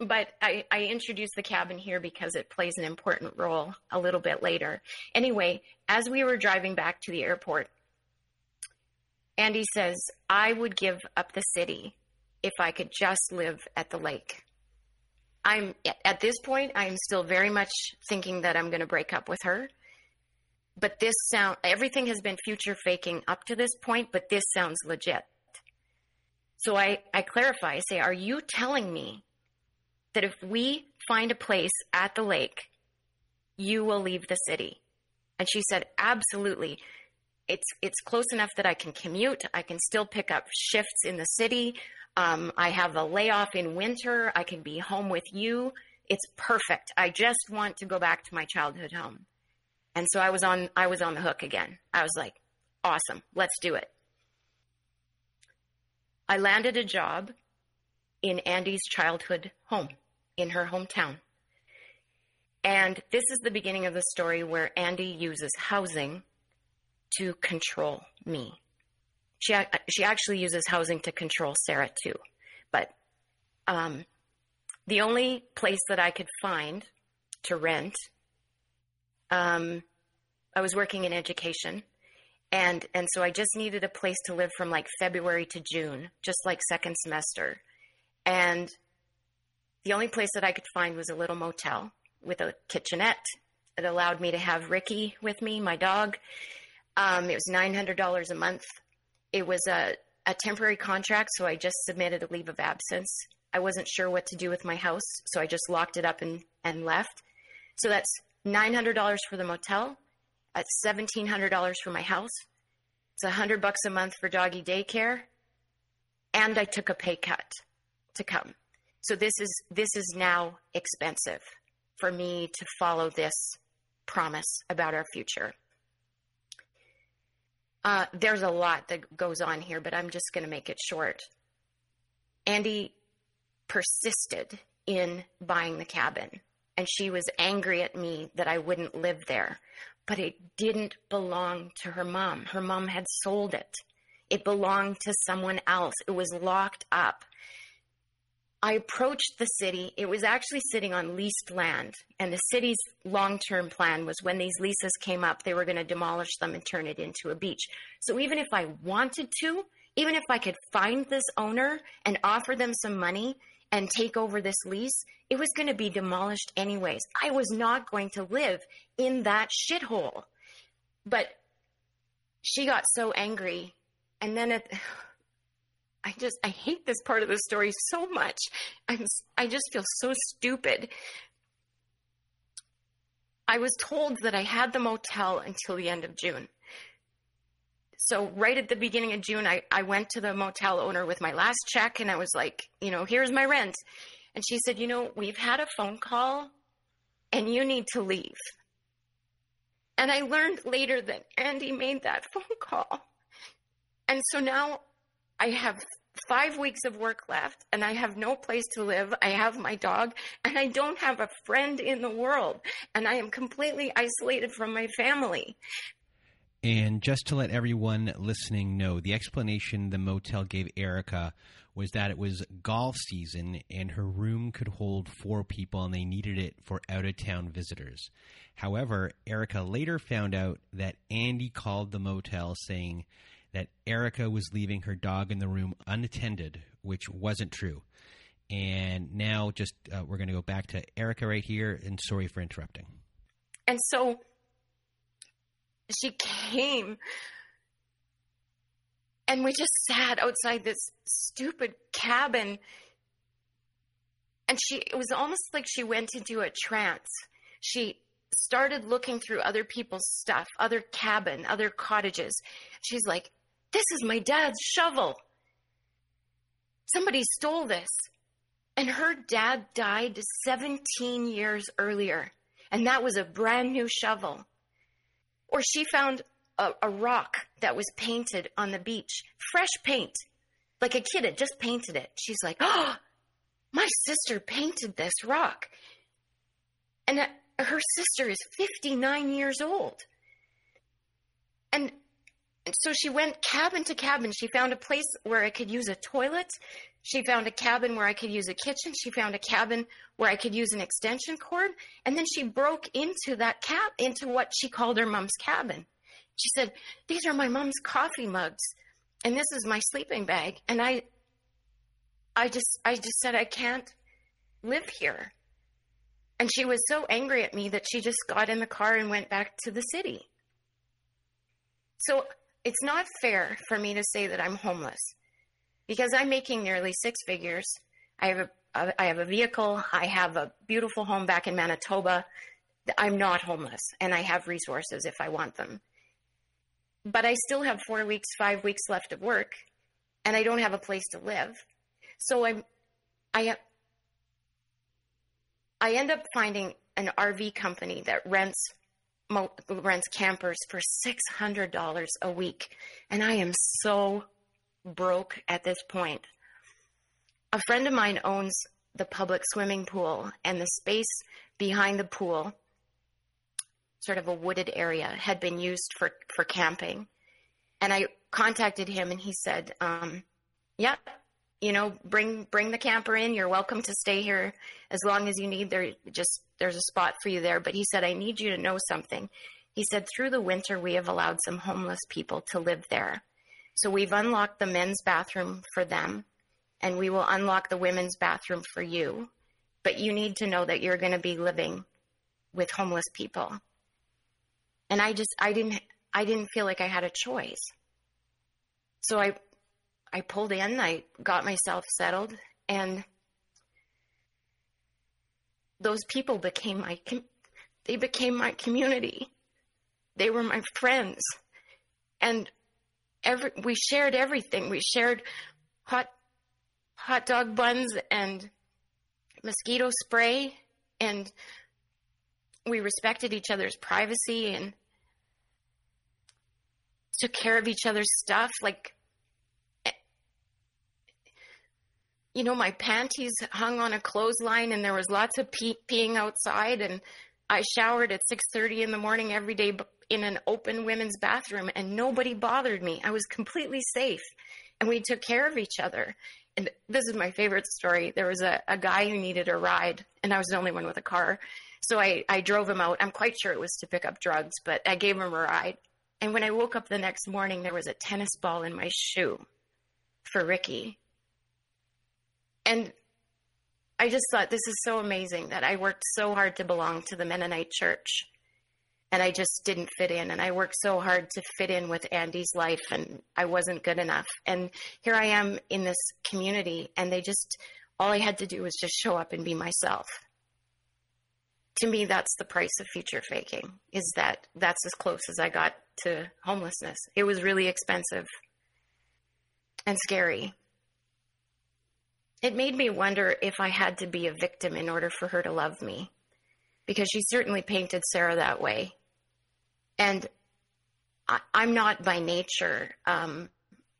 But I, I introduced the cabin here because it plays an important role a little bit later. Anyway, as we were driving back to the airport, Andy says, I would give up the city if I could just live at the lake. I'm at this point, I'm still very much thinking that I'm going to break up with her. But this sound, everything has been future faking up to this point, but this sounds legit. So I, I clarify, I say, Are you telling me that if we find a place at the lake, you will leave the city? And she said, Absolutely it's it's close enough that I can commute. I can still pick up shifts in the city. Um, I have a layoff in winter. I can be home with you. It's perfect. I just want to go back to my childhood home. And so I was on I was on the hook again. I was like, awesome, let's do it. I landed a job in Andy's childhood home in her hometown. And this is the beginning of the story where Andy uses housing to control me. She she actually uses housing to control Sarah too, but um, the only place that I could find to rent, um, I was working in education, and and so I just needed a place to live from like February to June, just like second semester, and the only place that I could find was a little motel with a kitchenette. It allowed me to have Ricky with me, my dog, um, it was $900 a month. It was a, a temporary contract, so I just submitted a leave of absence. I wasn't sure what to do with my house, so I just locked it up and, and left. So that's $900 for the motel. That's $1,700 for my house. It's a hundred bucks a month for doggy daycare. And I took a pay cut to come. So this is, this is now expensive for me to follow this promise about our future. Uh, there's a lot that goes on here, but I'm just going to make it short. Andy persisted in buying the cabin, and she was angry at me that I wouldn't live there. But it didn't belong to her mom. Her mom had sold it. It belonged to someone else. It was locked up. I approached the city. It was actually sitting on leased land. And the city's long term plan was when these leases came up, they were going to demolish them and turn it into a beach. So even if I wanted to, even if I could find this owner and offer them some money and take over this lease, it was going to be demolished anyways. I was not going to live in that shithole. But she got so angry. And then it, I just, I hate this part of the story so much. I'm, I just feel so stupid. I was told that I had the motel until the end of June so right at the beginning of June, I, I went to the motel owner with my last check and I was like, you know, here's my rent. And she said, you know, we've had a phone call and you need to leave. And I learned later that Andy made that *laughs* phone call. And so now I have five weeks of work left and I have no place to live. I have my dog and I don't have a friend in the world. And I am completely isolated from my family. And just to let everyone listening know, the explanation the motel gave Erika was that it was golf season and her room could hold four people and they needed it for out of town visitors. However, Erika later found out that Andy called the motel saying that Erika was leaving her dog in the room unattended, which wasn't true. And now, just uh, we're going to go back to Erika right here, and sorry for interrupting. And so she came and we just sat outside this stupid cabin and she it was almost like she went into a trance she started looking through other people's stuff other cabin other cottages she's like this is my dad's shovel somebody stole this and her dad died 17 years earlier and that was a brand new shovel or she found a, a rock that was painted on the beach, fresh paint, like a kid had just painted it. She's like, oh, my sister painted this rock. And uh, her sister is 59 years old. And so she went cabin to cabin. She found a place where I could use a toilet. She found a cabin where I could use a kitchen. She found a cabin where I could use an extension cord. And then she broke into that cab, into what she called her mom's cabin. She said, These are my mom's coffee mugs. And this is my sleeping bag. And I, I just, I just said, I can't live here. And she was so angry at me that she just got in the car and went back to the city. So it's not fair for me to say that I'm homeless because I'm making nearly six figures. I have a I have a vehicle. I have a beautiful home back in Manitoba. I'm not homeless, and I have resources if I want them. But I still have four weeks, five weeks left of work, and I don't have a place to live. So I'm, I, I end up finding an RV company that rents rents campers for $600 a week. And I am so broke at this point. A friend of mine owns the public swimming pool, and the space behind the pool, sort of a wooded area, had been used for, for camping. And I contacted him, and he said, um, "Yeah, you know, bring bring the camper in. You're welcome to stay here as long as you need. There, just there's a spot for you there." But he said, "I need you to know something." He said, "Through the winter, we have allowed some homeless people to live there." So we've unlocked the men's bathroom for them, and we will unlock the women's bathroom for you. But you need to know that you're going to be living with homeless people. And I just, I didn't, I didn't feel like I had a choice. So I, I pulled in, I got myself settled, and those people became my, they became my community. They were my friends. And every we shared everything. We shared hot hot dog buns and mosquito spray and we respected each other's privacy and took care of each other's stuff. Like, you know, my panties hung on a clothesline and there was lots of pee- peeing outside and I showered at 6:30 in the morning every day in an open women's bathroom and nobody bothered me. I was completely safe and we took care of each other. And this is my favorite story. There was a, a guy who needed a ride and I was the only one with a car. So I, I drove him out. I'm quite sure it was to pick up drugs, but I gave him a ride. And when I woke up the next morning, there was a tennis ball in my shoe for Ricky. And I just thought this is so amazing that I worked so hard to belong to the Mennonite church and I just didn't fit in. And I worked so hard to fit in with Andy's life and I wasn't good enough. And here I am in this community and they just, all I had to do was just show up and be myself. To me, that's the price of future faking is that that's as close as I got to homelessness. It was really expensive and scary. It made me wonder if I had to be a victim in order for her to love me, because she certainly painted Sarah that way. And I, am not by nature um,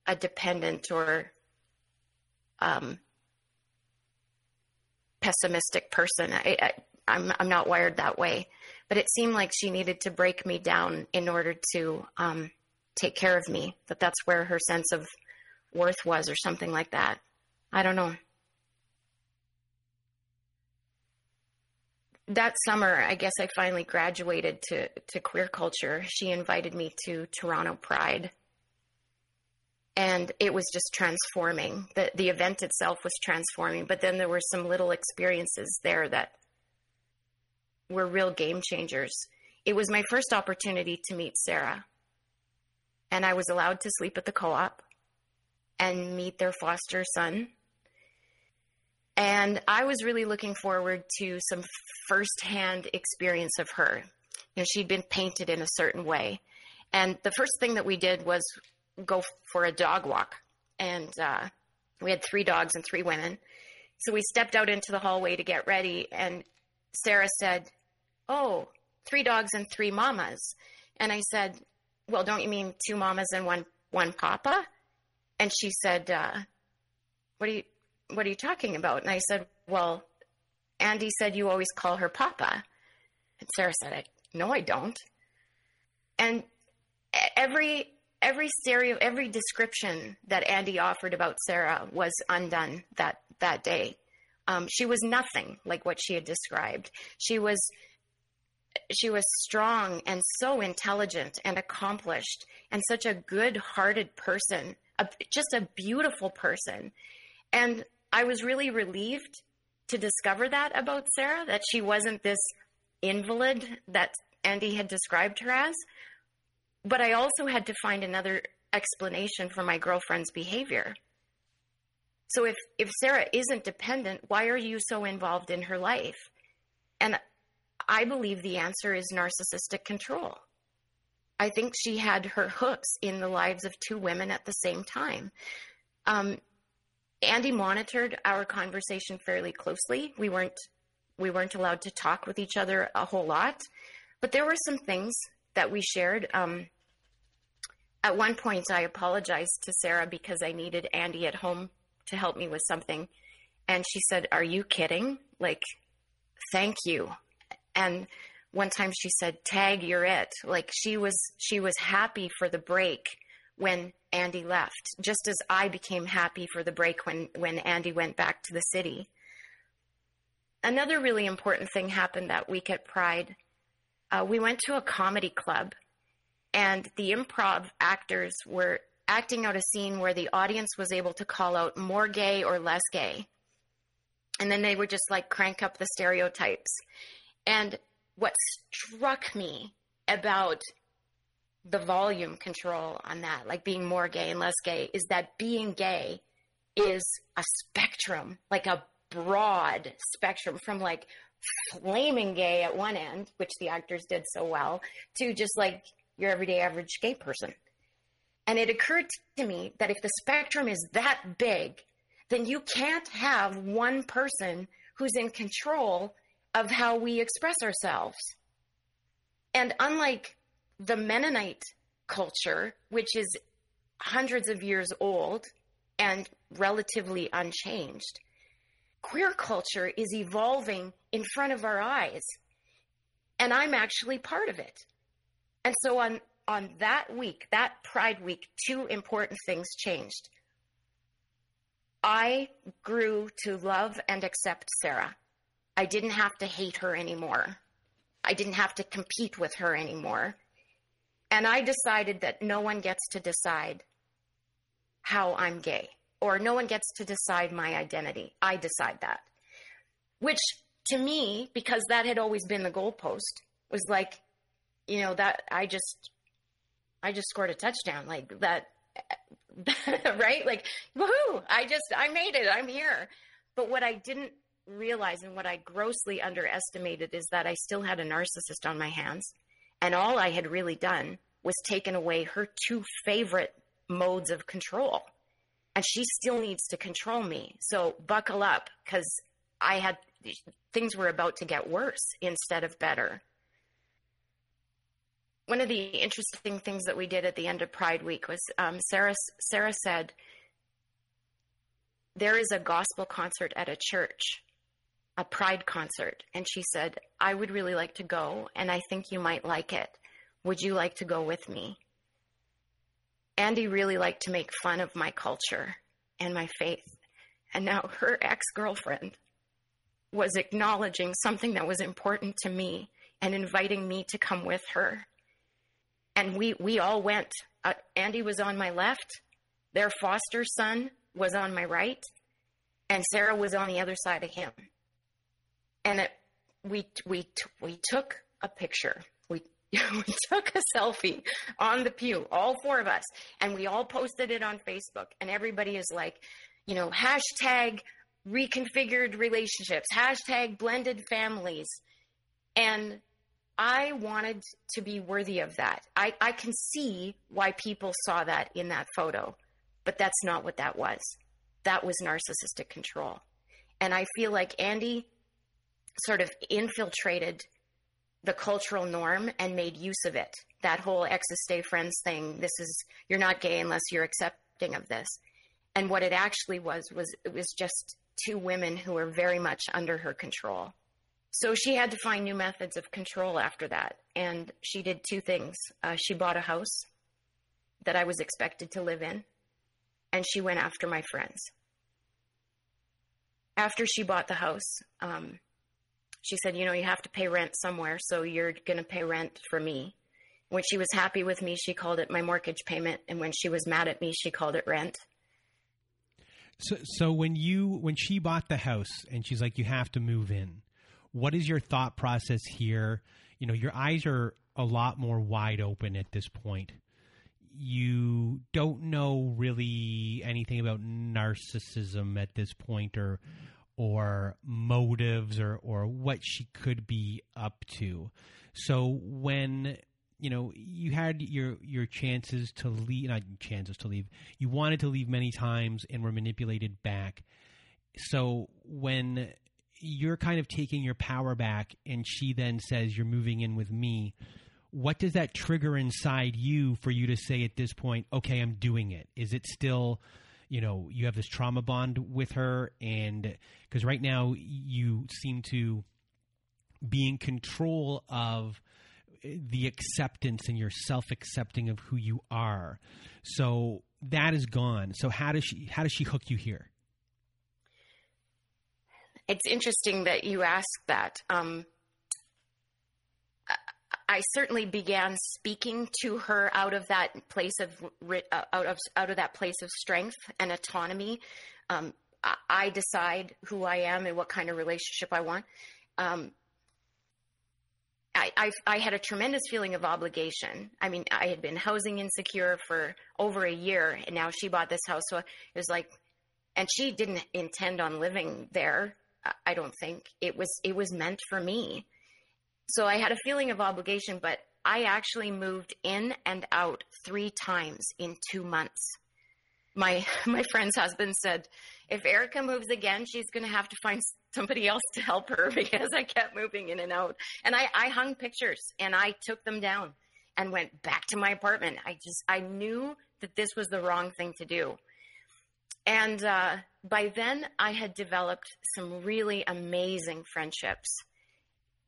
a dependent or um, pessimistic person. I, I, I'm, I'm not wired that way. But it seemed like she needed to break me down in order to um, take care of me, that that's where her sense of worth was, or something like that. I don't know. That summer, I guess I finally graduated to, to queer culture. She invited me to Toronto Pride. And it was just transforming. The, the event itself was transforming, but then there were some little experiences there that were real game changers. It was my first opportunity to meet Sarah. And I was allowed to sleep at the co op and meet their foster son and I was really looking forward to some firsthand experience of her. You know, she'd been painted in a certain way. And the first thing that we did was go for a dog walk. And uh, we had three dogs and three women. So we stepped out into the hallway to get ready. And Sarah said, Oh, three dogs and three mamas. And I said, Well, don't you mean two mamas and one, one papa? And she said, uh, What do you, what are you talking about? And I said, well, Andy said you always call her Papa. And Sarah said, no, I don't. And every every stereo, every description that Andy offered about Sarah was undone that that day. Um, she was nothing like what she had described. She was she was strong and so intelligent and accomplished and such a good-hearted person, a, just a beautiful person. And I was really relieved to discover that about Sarah, that she wasn't this invalid that Andy had described her as. But I also had to find another explanation for my girlfriend's behavior. So if, if Sarah isn't dependent, why are you so involved in her life? And I believe the answer is narcissistic control. I think she had her hooks in the lives of two women at the same time. Um, Andy monitored our conversation fairly closely. We weren't we weren't allowed to talk with each other a whole lot, but there were some things that we shared. Um, at one point, I apologized to Sarah because I needed Andy at home to help me with something, and she said, "Are you kidding? Like, thank you." And one time she said, "Tag, you're it." Like she was she was happy for the break when Andy left, just as I became happy for the break when, when Andy went back to the city. Another really important thing happened that week at Pride. Uh, we went to a comedy club, and the improv actors were acting out a scene where the audience was able to call out more gay or less gay. And then they would just like crank up the stereotypes. And what struck me about the volume control on that, like being more gay and less gay, is that being gay is a spectrum, like a broad spectrum from like flaming gay at one end, which the actors did so well, to just like your everyday average gay person. And it occurred to me that if the spectrum is that big, then you can't have one person who's in control of how we express ourselves. And unlike the Mennonite culture, which is hundreds of years old and relatively unchanged, queer culture is evolving in front of our eyes. And I'm actually part of it. And so on, on that week, that Pride week, two important things changed. I grew to love and accept Sarah. I didn't have to hate her anymore. I didn't have to compete with her anymore. And I decided that no one gets to decide how I'm gay, or no one gets to decide my identity. I decide that. Which to me, because that had always been the goalpost, was like, you know, that I just, I just scored a touchdown. Like that, *laughs* right? Like, woohoo! I just, I made it. I'm here. But what I didn't realize and what I grossly underestimated is that I still had a narcissist on my hands. And all I had really done was taken away her two favorite modes of control. And she still needs to control me. So buckle up because I had things were about to get worse instead of better. One of the interesting things that we did at the end of Pride Week was um, Sarah. Sarah said, "There is a gospel concert at a church, a Pride concert," and she said, "I would really like to go, and I think you might like it. Would you like to go with me?" Andy really liked to make fun of my culture and my faith, and now her ex-girlfriend was acknowledging something that was important to me and inviting me to come with her. And we, we all went. Uh, Andy was on my left, their foster son was on my right, and Sarah was on the other side of him. And it, we, we, we took a picture. We, *laughs* we took a selfie on the pew, all four of us, and we all posted it on Facebook. And everybody is like, you know, hashtag reconfigured relationships, hashtag blended families. And I wanted to be worthy of that. I, I can see why people saw that in that photo, but that's not what that was. That was narcissistic control. And I feel like Andy sort of infiltrated the cultural norm and made use of it. That whole exes stay friends thing. This is, you're not gay unless you're accepting of this. And what it actually was, was it was just two women who were very much under her control. So she had to find new methods of control after that. And she did two things. Uh, she bought a house that I was expected to live in, and she went after my friends. After she bought the house, um, she said, You know, you have to pay rent somewhere, so you're going to pay rent for me. When she was happy with me, she called it my mortgage payment. And when she was mad at me, she called it rent. So, so when you when she bought the house and she's like, you have to move in. What is your thought process here? You know, your eyes are a lot more wide open at this point. You don't know really anything about narcissism at this point, or or motives, or or what she could be up to. So when you know you had your your chances to leave not chances to leave you wanted to leave many times and were manipulated back so when you're kind of taking your power back and she then says you're moving in with me what does that trigger inside you for you to say at this point okay i'm doing it is it still you know you have this trauma bond with her and because right now you seem to be in control of the acceptance and your self accepting of who you are. So that is gone. So how does she how does she hook you here? It's interesting that you ask that. Um, I certainly began speaking to her out of that place of uh, out of out of that place of strength and autonomy. Um, I decide who I am and what kind of relationship I want. Um, I, I, I, had a tremendous feeling of obligation. I mean, I had been housing insecure for over a year, and now she bought this house. So it was like, and she didn't intend on living there. I don't think it was. It was meant for me. So I had a feeling of obligation, but I actually moved in and out three times in two months. My *laughs* my friend's husband said, if Erika moves again, she's going to have to find *laughs* somebody else to help her *laughs* because I kept moving in and out. And I, I hung pictures and I took them down. and went back to my apartment. I just, I knew that this was the wrong thing to do. And uh, by then, I had developed some really amazing friendships.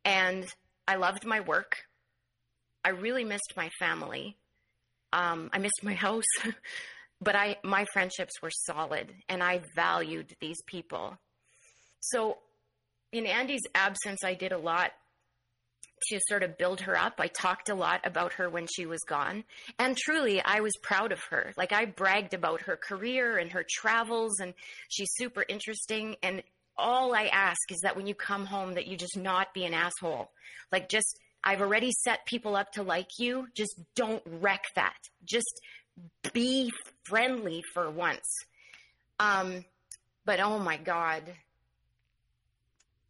And I loved my work. I really missed my family. Um, I missed my *laughs* house. but I, my friendships were solid and I valued these people. So in Andy's absence, I did a lot to sort of build her up. I talked a lot about her when she was gone. And truly, I was proud of her. Like, I bragged about her career and her travels, and she's super interesting. And all I ask is that when you come home, that you just not be an asshole. Like, just, I've already set people up to like you. Just don't wreck that. Just be friendly for once. Um, but oh my God,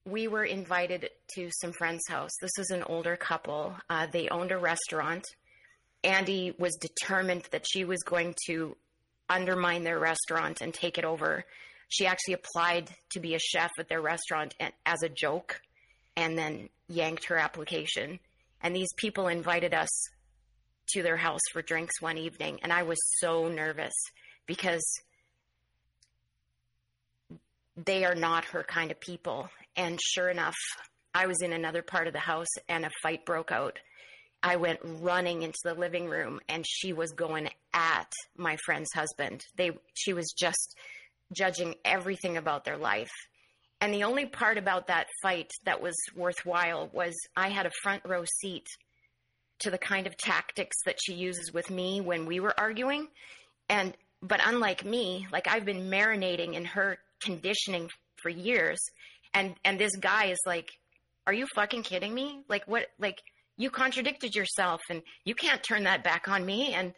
we were invited to some friends' house. This was an older couple. Uh, they owned a restaurant. Andy was determined that she was going to undermine their restaurant and take it over. She actually applied to be a chef at their restaurant as a joke and then yanked her application. And these people invited us to their house for drinks one evening. And I was so nervous because they are not her kind of people. And sure enough, I was in another part of the house and a fight broke out. I went running into the living room and she was going at my friend's husband. They she was just judging everything about their life. And the only part about that fight that was worthwhile was I had a front row seat to the kind of tactics that she uses with me when we were arguing. And but unlike me, like I've been marinating in her conditioning for years and and this guy is like are you fucking kidding me like what like you contradicted yourself and you can't turn that back on me. And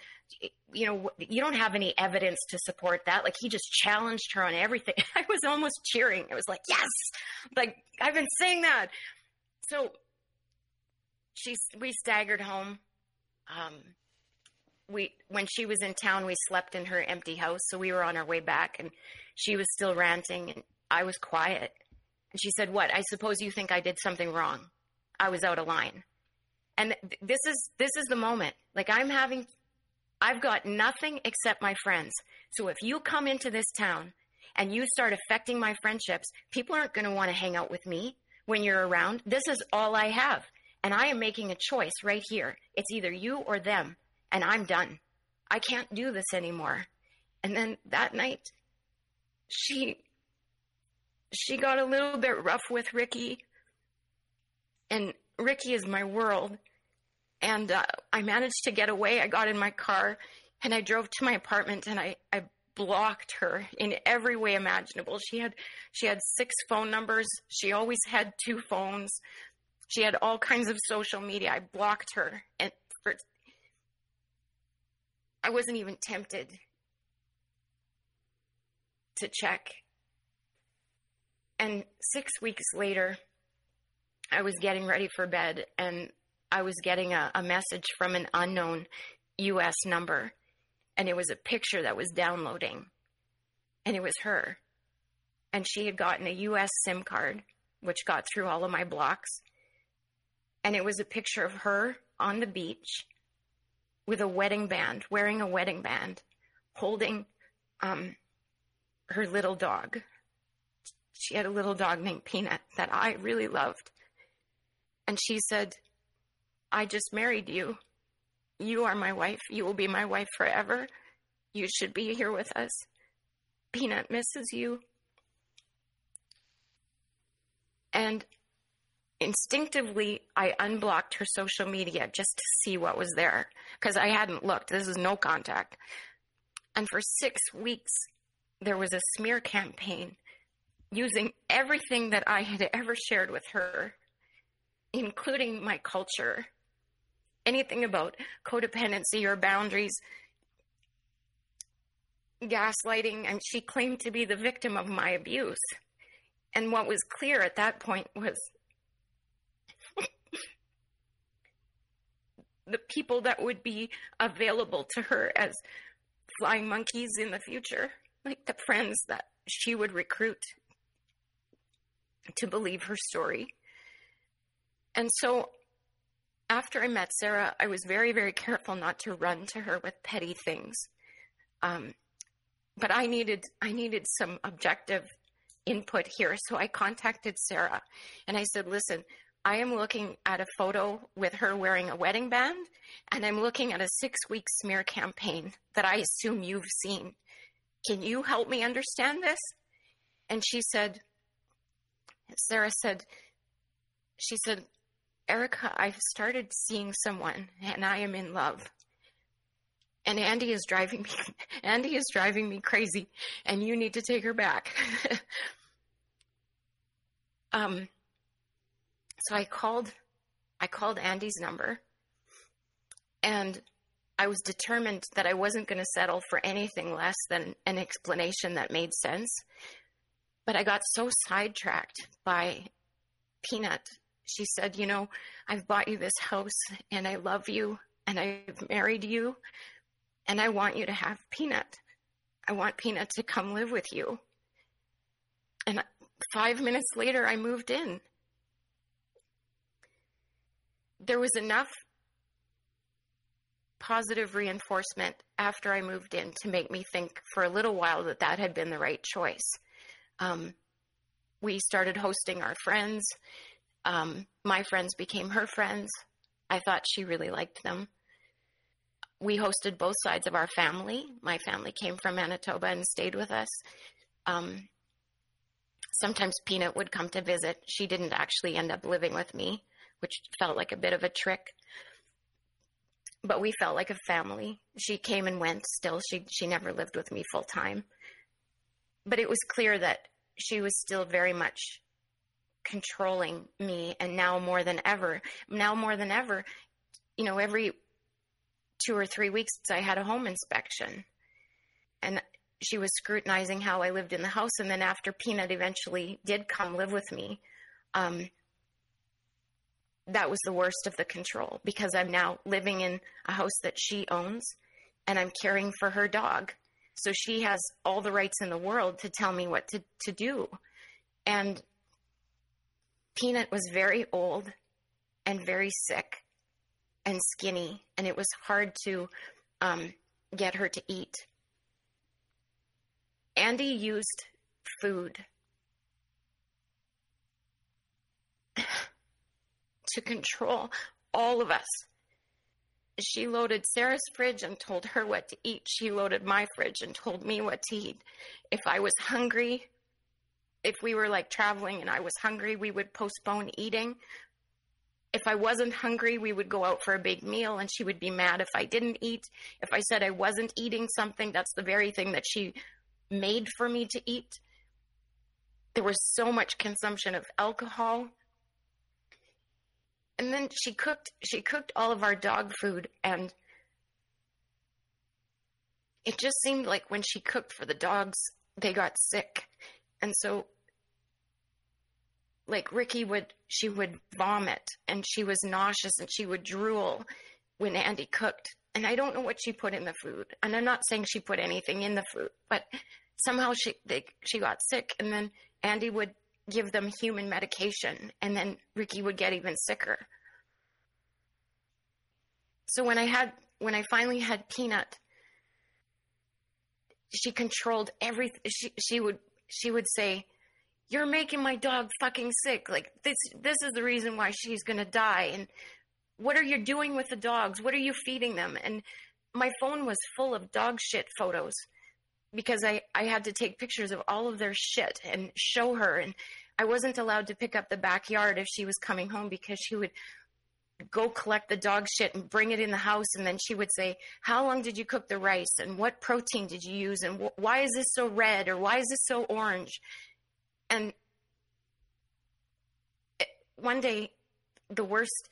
you know you don't have any evidence to support that. Like he just challenged her on everything. *laughs* I was almost cheering. It was like yes! Like i've been saying that. So she we staggered home. Um we when she was in town we slept in her empty house. So we were on our way back and she was still ranting and i was quiet. And she said what? I suppose you think i did something wrong. I was out of line and this is this is the moment like i'm having i've got nothing except my friends so if you come into this town and you start affecting my friendships people aren't going to want to hang out with me when you're around this is all i have and i am making a choice right here it's either you or them and I'm done. I can't do this anymore. And then that night, she she got a little bit rough with Ricky, and Ricky is my world. And uh, I managed to get away. I got in my car and I drove to my apartment and I, I blocked her in every way imaginable. She had she had six phone numbers. She always had two phones. She had all kinds of social media. I blocked her and for I wasn't even tempted to check. And six weeks later, I was getting ready for bed and I was getting a, a, message from an unknown US number. And it was a picture that was downloading. And it was her. And she had gotten a US SIM card, which got through all of my blocks. And it was a picture of her on the beach with a wedding band, wearing a wedding band, holding um, her little dog. She had a little dog named Peanut that I really loved. And she said, I just married you. You are my wife. You will be my wife forever. You should be here with us. Peanut misses you. And instinctively I unblocked her social media just to see what was there because I hadn't looked. This is no contact. And for six weeks, there was a smear campaign using everything that I had ever shared with her, including my culture, anything about codependency or boundaries, gaslighting, and she claimed to be the victim of my abuse. And what was clear at that point was *laughs* the people that would be available to her as flying monkeys in the future, like the friends that she would recruit to believe her story. And so after I met Sarah, I was very, very careful not to run to her with petty things. Um, but I needed, I needed some objective input here. So I contacted Sarah and I said, listen, I am looking at a photo with her wearing a wedding band, and I'm looking at a six week smear campaign that I assume you've seen. Can you help me understand this? And she said, Sarah said, she said, Erika, I've started seeing someone and I am in love. And Andy is driving me *laughs* Andy is driving me crazy and you need to take her back. *laughs* um so I called I called Andy's number and I was determined that I wasn't going to settle for anything less than an explanation that made sense. But I got so sidetracked by Peanut. She said, You know, I've bought you this house and I love you and I've married you and I want you to have Peanut. I want Peanut to come live with you. And five minutes later, I moved in. There was enough positive reinforcement after I moved in to make me think for a little while that that had been the right choice. Um, we started hosting our friends. Um, my friends became her friends. I thought she really liked them. We hosted both sides of our family. My family came from Manitoba and stayed with us. Um, sometimes Peanut would come to visit. She didn't actually end up living with me, which felt like a bit of a trick. But we felt like a family. She came and went still. She she never lived with me full time. But it was clear that she was still very much controlling me and now more than ever now more than ever you know every two or three weeks i had a home inspection and she was scrutinizing how i lived in the house and then after peanut eventually did come live with me um, that was the worst of the control because i'm now living in a house that she owns and i'm caring for her dog so she has all the rights in the world to tell me what to, to do. And Peanut was very old and very sick and skinny, and it was hard to um, get her to eat. Andy used food *laughs* to control all of us she loaded Sarah's fridge and told her what to eat. She loaded my fridge and told me what to eat. If I was hungry, if we were like traveling and I was hungry, we would postpone eating. If I wasn't hungry, we would go out for a big meal and she would be mad if I didn't eat. If I said I wasn't eating something, that's the very thing that she made for me to eat. There was so much consumption of alcohol and then she cooked she cooked all of our dog food and it just seemed like when she cooked for the dogs they got sick and so like ricky would she would vomit and she was nauseous and she would drool when andy cooked and i don't know what she put in the food and i'm not saying she put anything in the food but somehow she they, she got sick and then andy would give them human medication and then Ricky would get even sicker. So when I had when I finally had Peanut, she controlled everything. She she would she would say, "You're making my dog fucking sick. Like this this is the reason why she's going to die." And what are you doing with the dogs? What are you feeding them? And my phone was full of dog shit photos because I, I had to take pictures of all of their shit and show her. And I wasn't allowed to pick up the backyard if she was coming home because she would go collect the dog shit and bring it in the house. And then she would say, How long did you cook the rice? And what protein did you use? And wh- why is this so red? Or why is this so orange? And it, one day, the worst.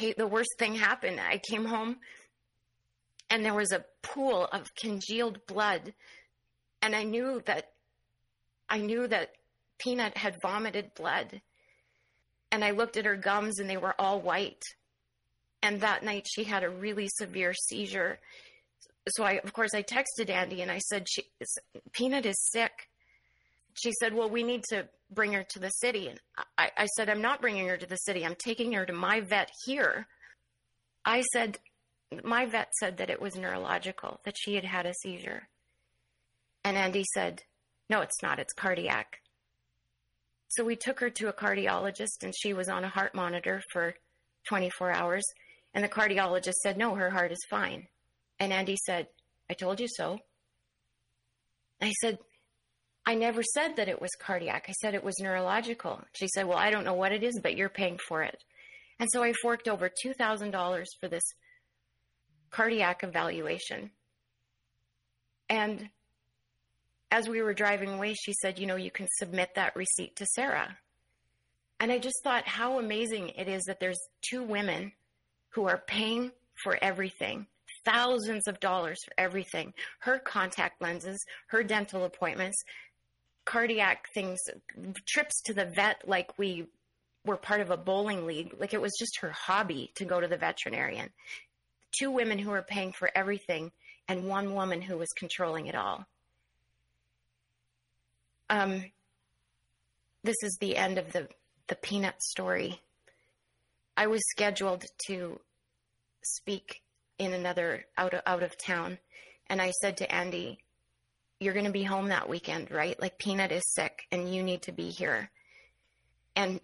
The worst thing happened. I came home and there was a pool of congealed blood and i knew that i knew that peanut had vomited blood and i looked at her gums and they were all white and that night she had a really severe seizure so i of course i texted andy and i said she peanut is sick she said, Well, we need to bring her to the city. And I, I said, I'm not bringing her to the city. I'm taking her to my vet here. I said, My vet said that it was neurological, that she had had a seizure. And Andy said, No, it's not. It's cardiac. So we took her to a cardiologist, and she was on a heart monitor for 24 hours. And the cardiologist said, No, her heart is fine. And Andy said, I told you so. I said, I never said that it was cardiac. I said it was neurological. She said, Well, I don't know what it is, but you're paying for it. And so I forked over $2,000 for this cardiac evaluation. And as we were driving away, she said, You know, you can submit that receipt to Sarah. And I just thought how amazing it is that there's two women who are paying for everything thousands of dollars for everything her contact lenses, her dental appointments, cardiac things, trips to the vet like we were part of a bowling league. Like it was just her hobby to go to the veterinarian. Two women who were paying for everything, and one woman who was controlling it all. Um, this is the end of the, the peanut story. I was scheduled to speak in another out of, out of town, and I said to Andy, you're going to be home that weekend, right? Like Peanut is sick and you need to be here. And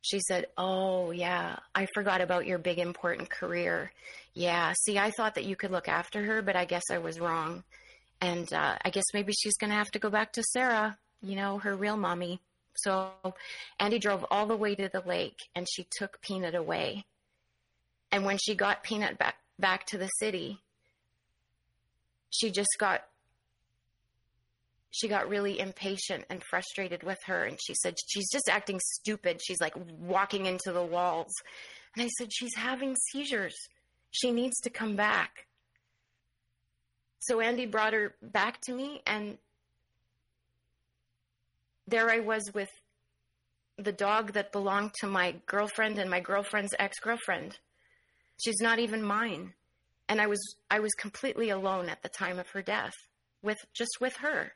she said, Oh, yeah, I forgot about your big important career. Yeah, see, I thought that you could look after her, but I guess I was wrong. And uh, I guess maybe she's going to have to go back to Sarah, you know, her real mommy. So Andy drove all the way to the lake and she took Peanut away. And when she got Peanut back, back to the city, she just got she got really impatient and frustrated with her. And she said she's just acting stupid. She's like walking into the walls. And i said she's having seizures. She needs to come back so andy brought her back to me and there i was with the dog that belonged to my girlfriend and my girlfriend's ex-girlfriend. She's not even mine. And i was i was completely alone at the time of her death with just with her.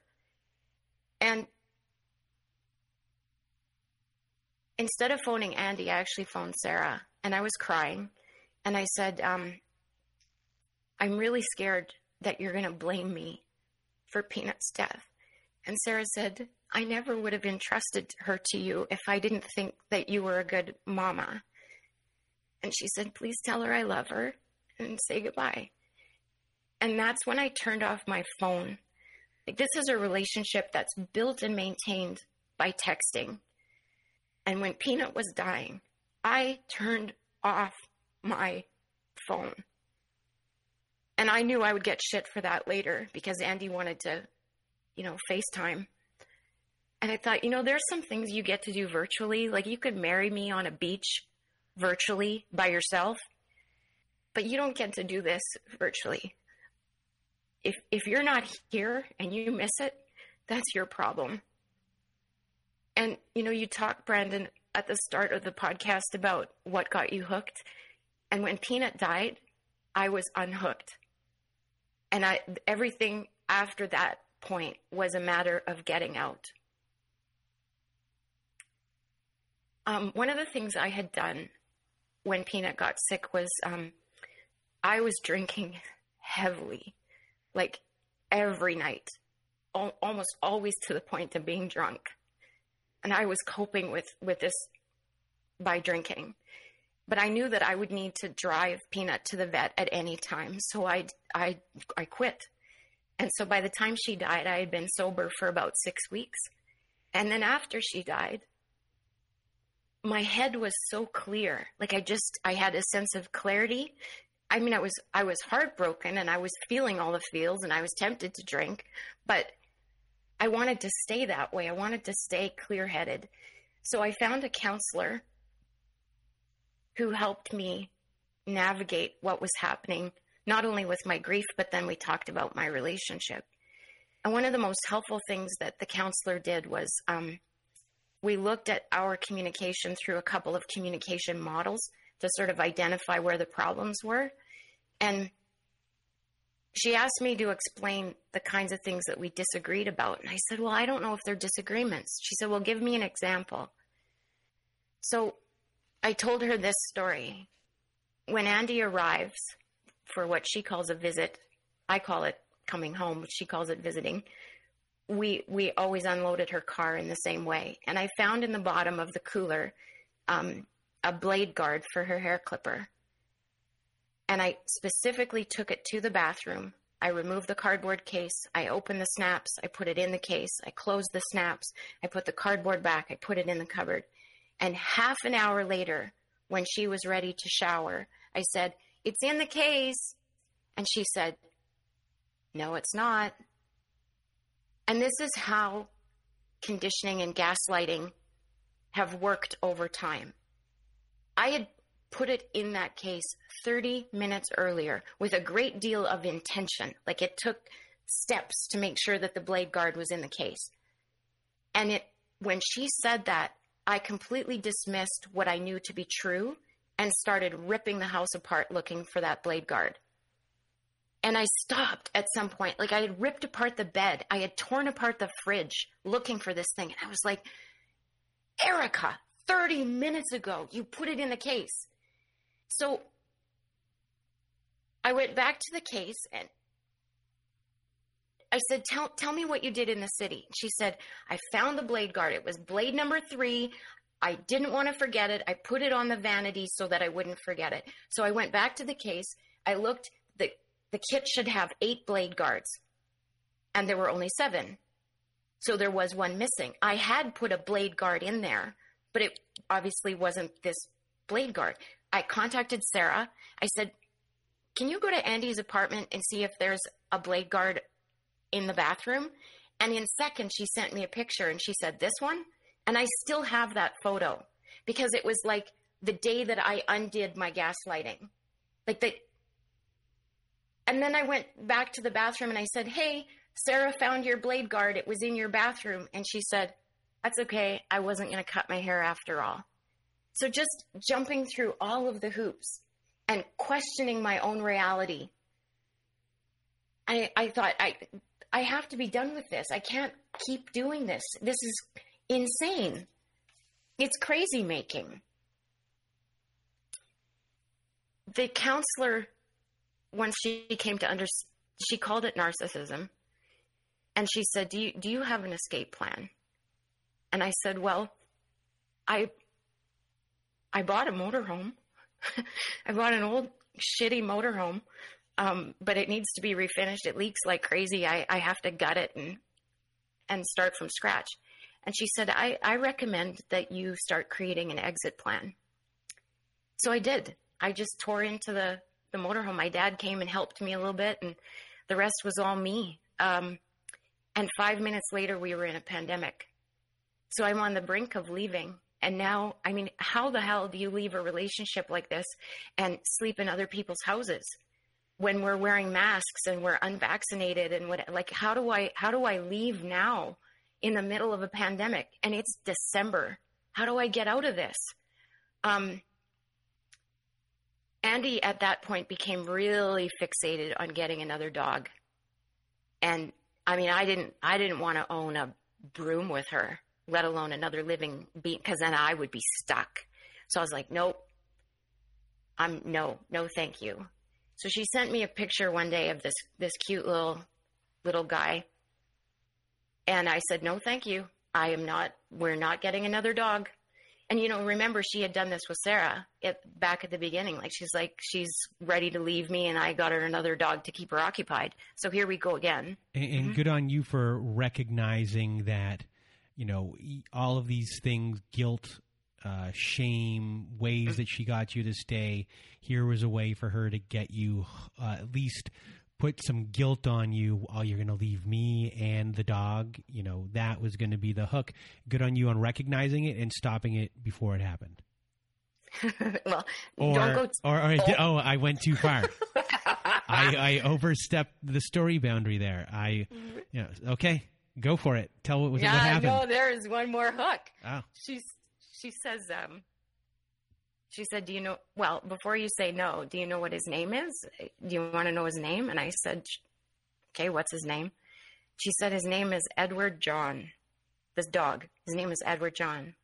And instead of phoning Andy, I actually phoned Sarah and I was crying. And I said, um, I'm really scared that you're going to blame me for Peanut's death. And Sarah said, I never would have entrusted her to you if I didn't think that you were a good mama. And she said, Please tell her I love her and say goodbye. And that's when I turned off my phone like this is a relationship that's built and maintained by texting. And when Peanut was dying, I turned off my phone. And I knew I would get shit for that later because Andy wanted to, you know, FaceTime. And I thought, you know, there's some things you get to do virtually. Like you could marry me on a beach virtually by yourself, but you don't get to do this virtually if if you're not here and you miss it, that's your problem. And you know, you talked, Brandon, at the start of the podcast about what got you hooked. And when Peanut died, I was unhooked. And I everything after that point was a matter of getting out. Um, one of the things I had done when Peanut got sick was um, I was drinking heavily like every night, al- almost always to the point of being drunk. And I was coping with, with this by drinking. But I knew that I would need to drive Peanut to the vet at any time. So I, I, I quit. And so by the time she died, I had been sober for about six weeks. And then after she died, my head was so clear. Like I just, I had a sense of clarity I mean, I was I was heartbroken and I was feeling all the feels and I was tempted to drink, but I wanted to stay that way. I wanted to stay clear-headed. So I found a counselor who helped me navigate what was happening, not only with my grief, but then we talked about my relationship. And one of the most helpful things that the counselor did was um, we looked at our communication through a couple of communication models to sort of identify where the problems were. And she asked me to explain the kinds of things that we disagreed about. And I said, Well, I don't know if they're disagreements. She said, Well, give me an example. So I told her this story. When Andy arrives for what she calls a visit, I call it coming home, she calls it visiting. We we always unloaded her car in the same way, and I found in the bottom of the cooler um, a blade guard for her hair clipper. And I specifically took it to the bathroom. I removed the cardboard case. I opened the snaps. I put it in the case. I closed the snaps. I put the cardboard back. I put it in the cupboard. And half an hour later, when she was ready to shower, I said, It's in the case. And she said, No, it's not. And this is how conditioning and gaslighting have worked over time. I had put it in that case 30 minutes earlier with a great deal of intention. Like it took steps to make sure that the blade guard was in the case. And it when she said that, I completely dismissed what I knew to be true and started ripping the house apart looking for that blade guard. And I stopped at some point. Like I had ripped apart the bed. I had torn apart the fridge looking for this thing. And I was like, Erika, 30 minutes ago, you put it in the case. So I went back to the case and I said, tell, tell me what you did in the city. She said, I found the blade guard. It was blade number three. I didn't want to forget it. I put it on the vanity so that I wouldn't forget it. So I went back to the case. I looked, the, the kit should have eight blade guards, and there were only seven. So there was one missing. I had put a blade guard in there, but it obviously wasn't this blade guard. I contacted Sarah. I said, Can you go to Andy's apartment and see if there's a blade guard in the bathroom? And in seconds, she sent me a picture and she said, This one? And I still have that photo because it was like the day that I undid my gaslighting. Like the. And then I went back to the bathroom and I said, Hey, Sarah found your blade guard. It was in your bathroom. And she said, That's okay. I wasn't going to cut my hair after all. So just jumping through all of the hoops and questioning my own reality. I, I thought I I have to be done with this. I can't keep doing this. This is insane. It's crazy making. The counselor, once she came to understand, she called it narcissism, and she said, "Do you do you have an escape plan?" And I said, "Well, I I bought a motorhome. *laughs* I bought an old shitty motorhome, um, but it needs to be refinished. It leaks like crazy. I, I have to gut it and and start from scratch." And she said, I, I recommend that you start creating an exit plan. So I did. I just tore into the, the motorhome. My dad came and helped me a little bit, and the rest was all me. Um, and five minutes later, we were in a pandemic. So I'm on the brink of leaving. And now, I mean, how the hell do you leave a relationship like this and sleep in other people's houses when we're wearing masks and we're unvaccinated and what? Like, how do I how do I leave now in the middle of a pandemic and it's December? How do I get out of this? Um, Andy at that point became really fixated on getting another dog, and I mean, I didn't I didn't want to own a broom with her let alone another living being, because then I would be stuck. So I was like, nope, I'm no, no, thank you. So she sent me a picture one day of this this cute little little guy, and I said, no, thank you. I am not. We're not getting another dog. And you know, remember she had done this with Sarah at, back at the beginning. Like she's like she's ready to leave me, and I got her another dog to keep her occupied. So here we go again. And, and mm-hmm. good on you for recognizing that you know all of these things guilt uh, shame ways that she got you to stay here was a way for her to get you uh, at least put some guilt on you oh you're going to leave me and the dog you know that was going to be the hook good on you on recognizing it and stopping it before it happened *laughs* well, or, don't go. T- or, or oh. oh, I went too far. *laughs* I, I overstepped the story boundary there. I, you know, okay, Go for it. Tell what was yeah, what happened. no, there is one more hook. Oh. She's she says um she said, Do you know? Well, before you say no, do you know what his name is? Do you want to know his name? And I said, Okay, what's his name? She said, His name is Edward John. This dog, his name is Edward John.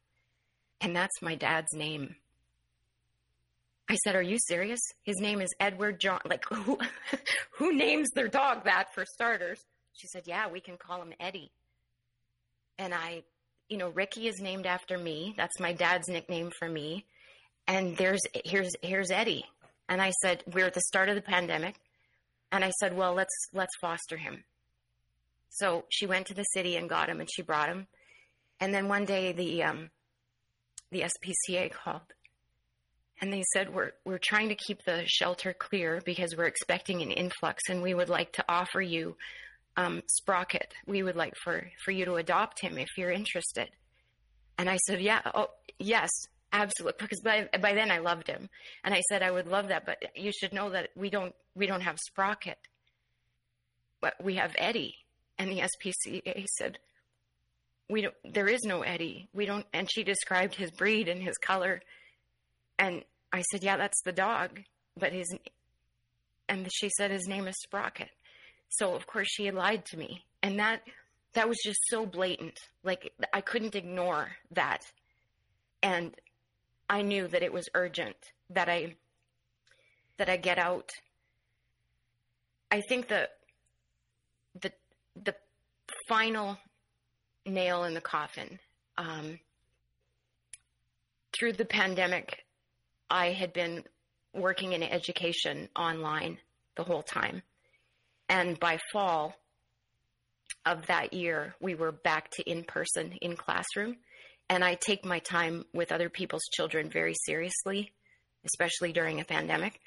And that's my dad's name. I said, Are you serious? His name is Edward John. Like, *laughs* who, who names their dog that for starters? She said, Yeah, we can call him Eddie. And I, you know, Ricky is named after me. That's my dad's nickname for me. And there's, here's, here's Eddie. And I said, We're at the start of the pandemic. And I said, Well, let's, let's foster him. So she went to the city and got him and she brought him. And then one day the, um, the SPCA called and they said we're we're trying to keep the shelter clear because we're expecting an influx and we would like to offer you um, Sprocket. We would like for for you to adopt him if you're interested. And I said, yeah, oh yes, absolutely, because by by then I loved him, and I said I would love that, but you should know that we don't we don't have Sprocket, but we have Eddie. And the SPCA said, we don't. There is no Eddie. We don't. And she described his breed and his color and I said, Yeah, that's the dog. But his, and she said his name is Sprocket. So of course she had lied to me. And that, that was just so blatant. Like I couldn't ignore that. And I knew that it was urgent that I, that I get out. I think the, the, the final nail in the coffin, um, through the pandemic, I had been working in education online the whole time. And by fall of that year, we were back to in person in classroom. And I take my time with other people's children very seriously, especially during a pandemic.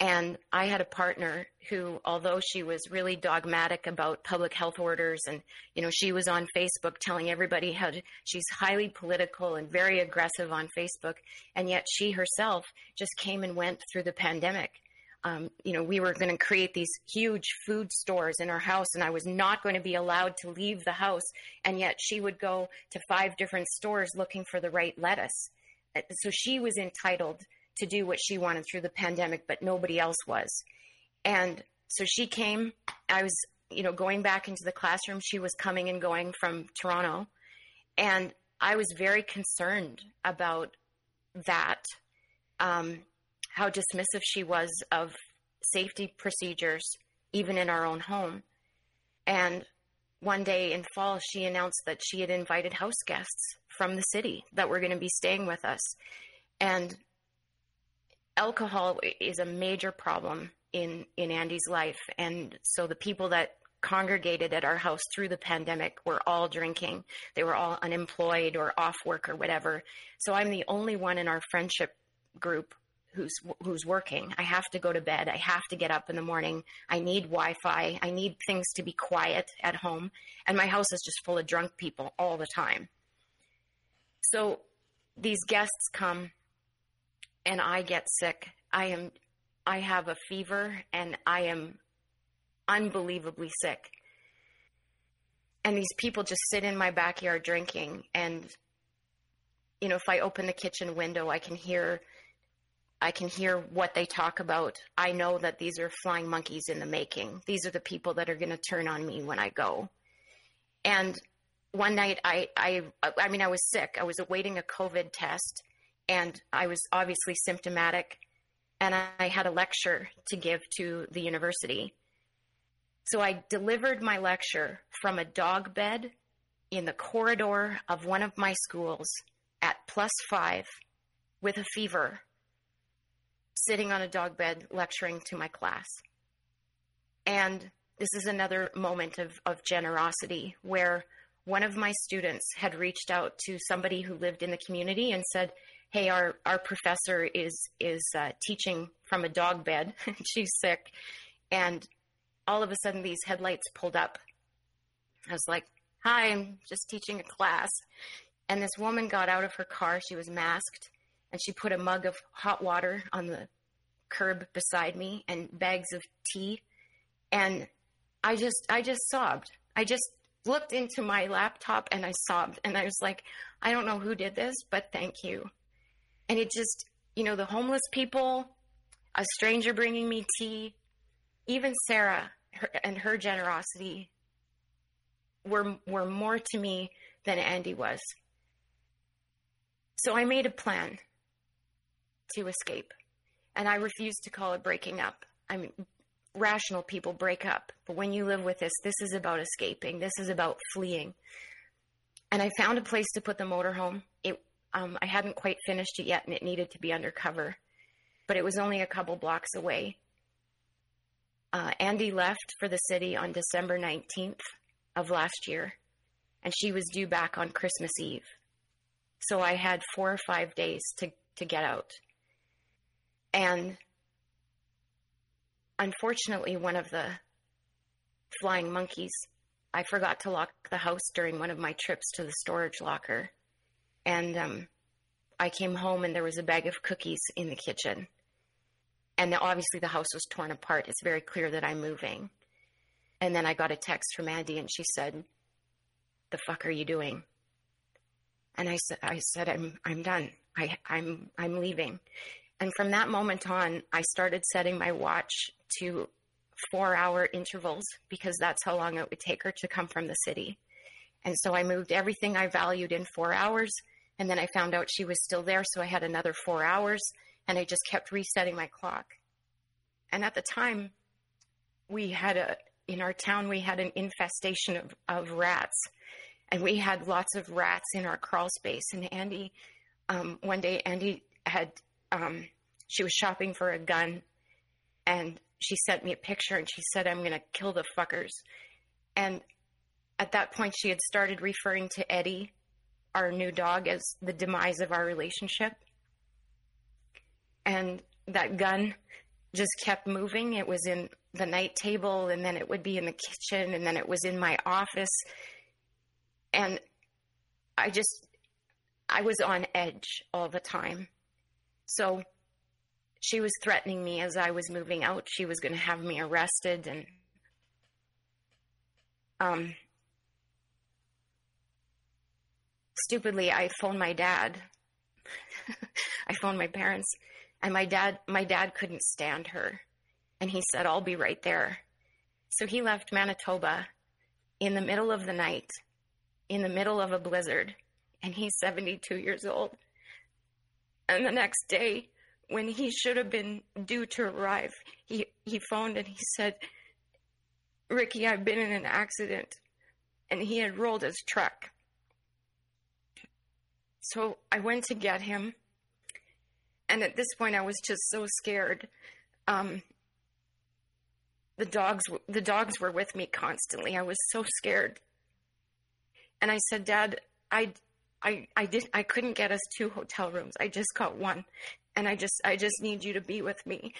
And I had a partner who, although she was really dogmatic about public health orders and, you know, she was on Facebook telling everybody how to, she's highly political and very aggressive on Facebook. And yet she herself just came and went through the pandemic. Um, you know, we were going to create these huge food stores in our house, and I was not going to be allowed to leave the house. And yet she would go to five different stores looking for the right lettuce. Uh, so she was entitled to do what she wanted through the pandemic, but nobody else was. And so she came. I was, you know, going back into the classroom. She was coming and going from Toronto. And I was very concerned about that, um, how dismissive she was of safety procedures, even in our own home. And one day in fall, she announced that she had invited house guests from the city that were going to be staying with us. And alcohol is a major problem in in Andy's life, and so the people that congregated at our house through the pandemic were all drinking. They were all unemployed or off work or whatever. So I'm the only one in our friendship group who's who's working. I have to go to bed. I have to get up in the morning. I need Wi-Fi. I need things to be quiet at home, and my house is just full of drunk people all the time. So these guests come and I get sick. I am, I have a fever and I am unbelievably sick. And these people just sit in my backyard drinking. And, you know, if I open the kitchen window, I can hear, I can hear what they talk about. I know that these are flying monkeys in the making. These are the people that are going to turn on me when I go. And one night I, I, I mean, I was sick. I was awaiting a COVID test and I was obviously symptomatic, and I had a lecture to give to the university. So I delivered my lecture from a dog bed in the corridor of one of my schools at plus five with a fever, sitting on a dog bed lecturing to my class. And this is another moment of, of generosity where one of my students had reached out to somebody who lived in the community and said, hey, our, our professor is, is uh, teaching from a dog bed. *laughs* She's sick. And all of a sudden, these headlights pulled up. I was like, hi, I'm just teaching a class. And this woman got out of her car. She was masked. And she put a mug of hot water on the curb beside me and bags of tea. And I just, I just sobbed. I just looked into my laptop and I sobbed. And I was like, I don't know who did this, but thank you and it just you know, the homeless people, a stranger bringing me tea, even Sarah her, and her generosity were were more to me than Andy was. So I made a plan to escape, and I refuse to call it breaking up. I mean, rational people break up, but when you live with this, this is about escaping. This is about fleeing. And I found a place to put the motorhome. It um, I hadn't quite finished it yet, and it needed to be undercover, but it was only a couple blocks away. Uh, Andy left for the city on December 19th of last year, and she was due back on Christmas Eve. So I had four or five days to, to get out. And unfortunately, one of the flying monkeys, I forgot to lock the house during one of my trips to the storage locker. And um, I came home and there was a bag of cookies in the kitchen. And obviously the house was torn apart. It's very clear that I'm moving. And then I got a text from Andy and she said, The fuck are you doing? And I said I said I'm I'm done. I, I'm I'm leaving. And from that moment on, I started setting my watch to four hour intervals because that's how long it would take her to come from the city. And so I moved everything I valued in four hours. And then I found out she was still there. So I had another four hours and I just kept resetting my clock. And at the time, we had a, in our town, we had an infestation of, of rats. And we had lots of rats in our crawl space. And Andy, um, one day, Andy had, um, she was shopping for a gun and she sent me a picture and she said, I'm going to kill the fuckers. And at that point, she had started referring to Eddie, our new dog, as the demise of our relationship. And that gun just kept moving. It was in the night table, and then it would be in the kitchen, and then it was in my office. And I just, I was on edge all the time. So she was threatening me as I was moving out. She was going to have me arrested, and um, stupidly, I phoned my dad. *laughs* I phoned my parents, and my dad, my dad couldn't stand her, and he said, "I'll be right there." So he left Manitoba in the middle of the night, in the middle of a blizzard, and he's 72 years old. And the next day, when he should have been due to arrive, he, he phoned and he said, Ricky, I've been in an accident. And he had rolled his truck. So I went to get him. And at this point, I was just so scared. Um, the dogs, the dogs were with me constantly. I was so scared. And I said, Dad, I, I, I did, I couldn't get us two hotel rooms. I just got one and I just I just need you to be with me.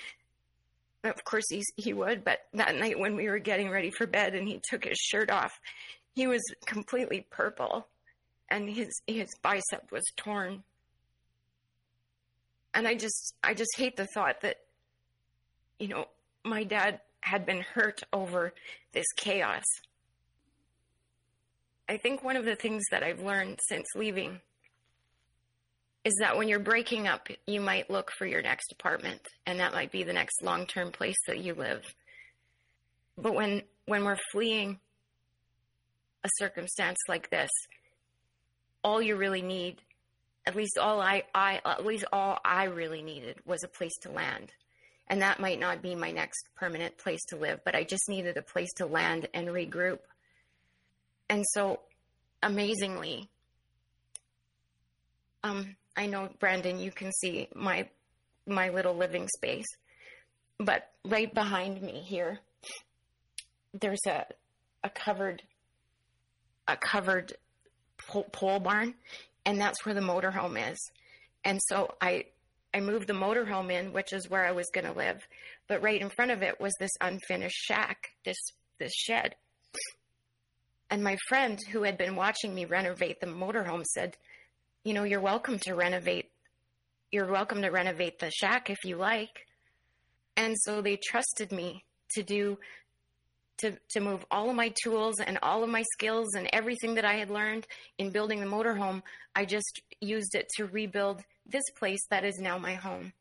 Of course he's, he would, but that night when we were getting ready for bed and he took his shirt off, he was completely purple and his his bicep was torn. And I just I just hate the thought that you know, my dad had been hurt over this chaos. I think one of the things that I've learned since leaving is that when you're breaking up, you might look for your next apartment, and that might be the next long term place that you live. But when, when we're fleeing a circumstance like this, all you really need, at least all I, I at least all I really needed was a place to land. And that might not be my next permanent place to live, but I just needed a place to land and regroup. And so amazingly, um, I know, Brandon, you can see my my little living space, but right behind me here, there's a a covered a covered pole, pole barn, and that's where the motorhome is. And so I I moved the motorhome in, which is where I was going to live, but right in front of it was this unfinished shack, this this shed. And my friend who had been watching me renovate the motorhome said, you know, you're welcome to renovate. You're welcome to renovate the shack if you like. And so they trusted me to do to to move all of my tools and all of my skills and everything that I had learned in building the motorhome. I just used it to rebuild this place that is now my home.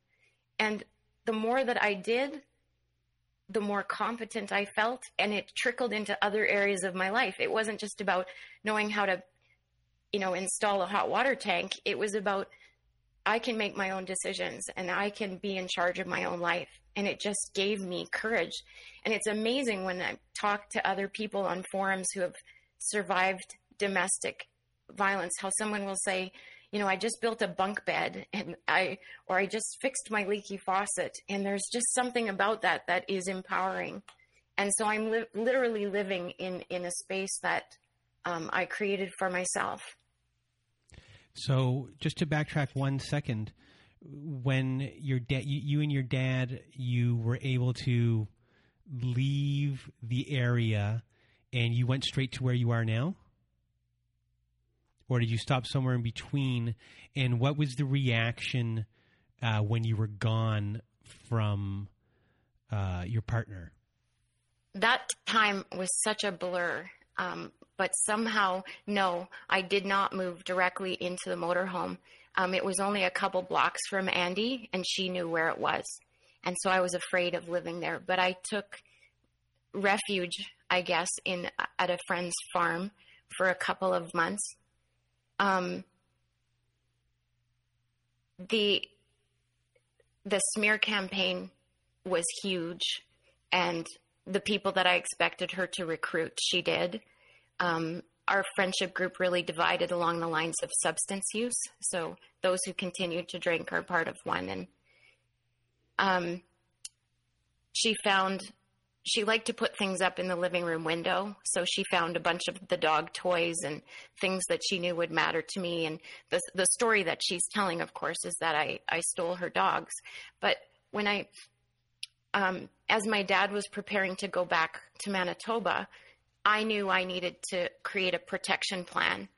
And the more that I did, the more competent I felt, and it trickled into other areas of my life. It wasn't just about knowing how to, you know, install a hot water tank. It was about I can make my own decisions and I can be in charge of my own life. And it just gave me courage. And it's amazing when I talk to other people on forums who have survived domestic violence, how someone will say, you know, I just built a bunk bed and I, or I just fixed my leaky faucet. And there's just something about that that is empowering. And so I'm li- literally living in, in a space that um, I created for myself. So just to backtrack one second, when your dad, you, you and your dad, you were able to leave the area and you went straight to where you are now? Or did you stop somewhere in between? And what was the reaction uh, when you were gone from uh, your partner? That time was such a blur. Um, but somehow, no, I did not move directly into the motorhome. Um, it was only a couple blocks from Andy, and she knew where it was. And so I was afraid of living there. But I took refuge, I guess, in at a friend's farm for a couple of months. Um, the the smear campaign was huge, and the people that I expected her to recruit, she did. Um, our friendship group really divided along the lines of substance use. So those who continued to drink are part of one. And um, she found she liked to put things up in the living room window. So she found a bunch of the dog toys and things that she knew would matter to me. And the the story that she's telling, of course, is that I I stole her dogs. But when I um, as my dad was preparing to go back to Manitoba, I knew I needed to create a protection plan.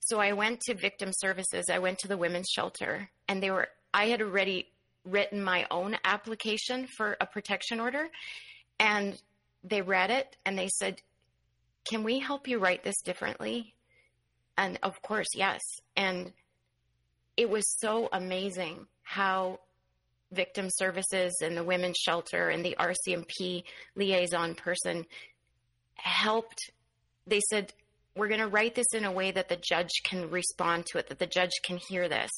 So I went to victim services, I went to the women's shelter, and they were, I had already written my own application for a protection order. And they read it and they said, Can we help you write this differently? And of course, yes. And it was so amazing how victim services and the women's shelter and the RCMP liaison person helped. They said, we're going to write this in a way that the judge can respond to it, that the judge can hear this.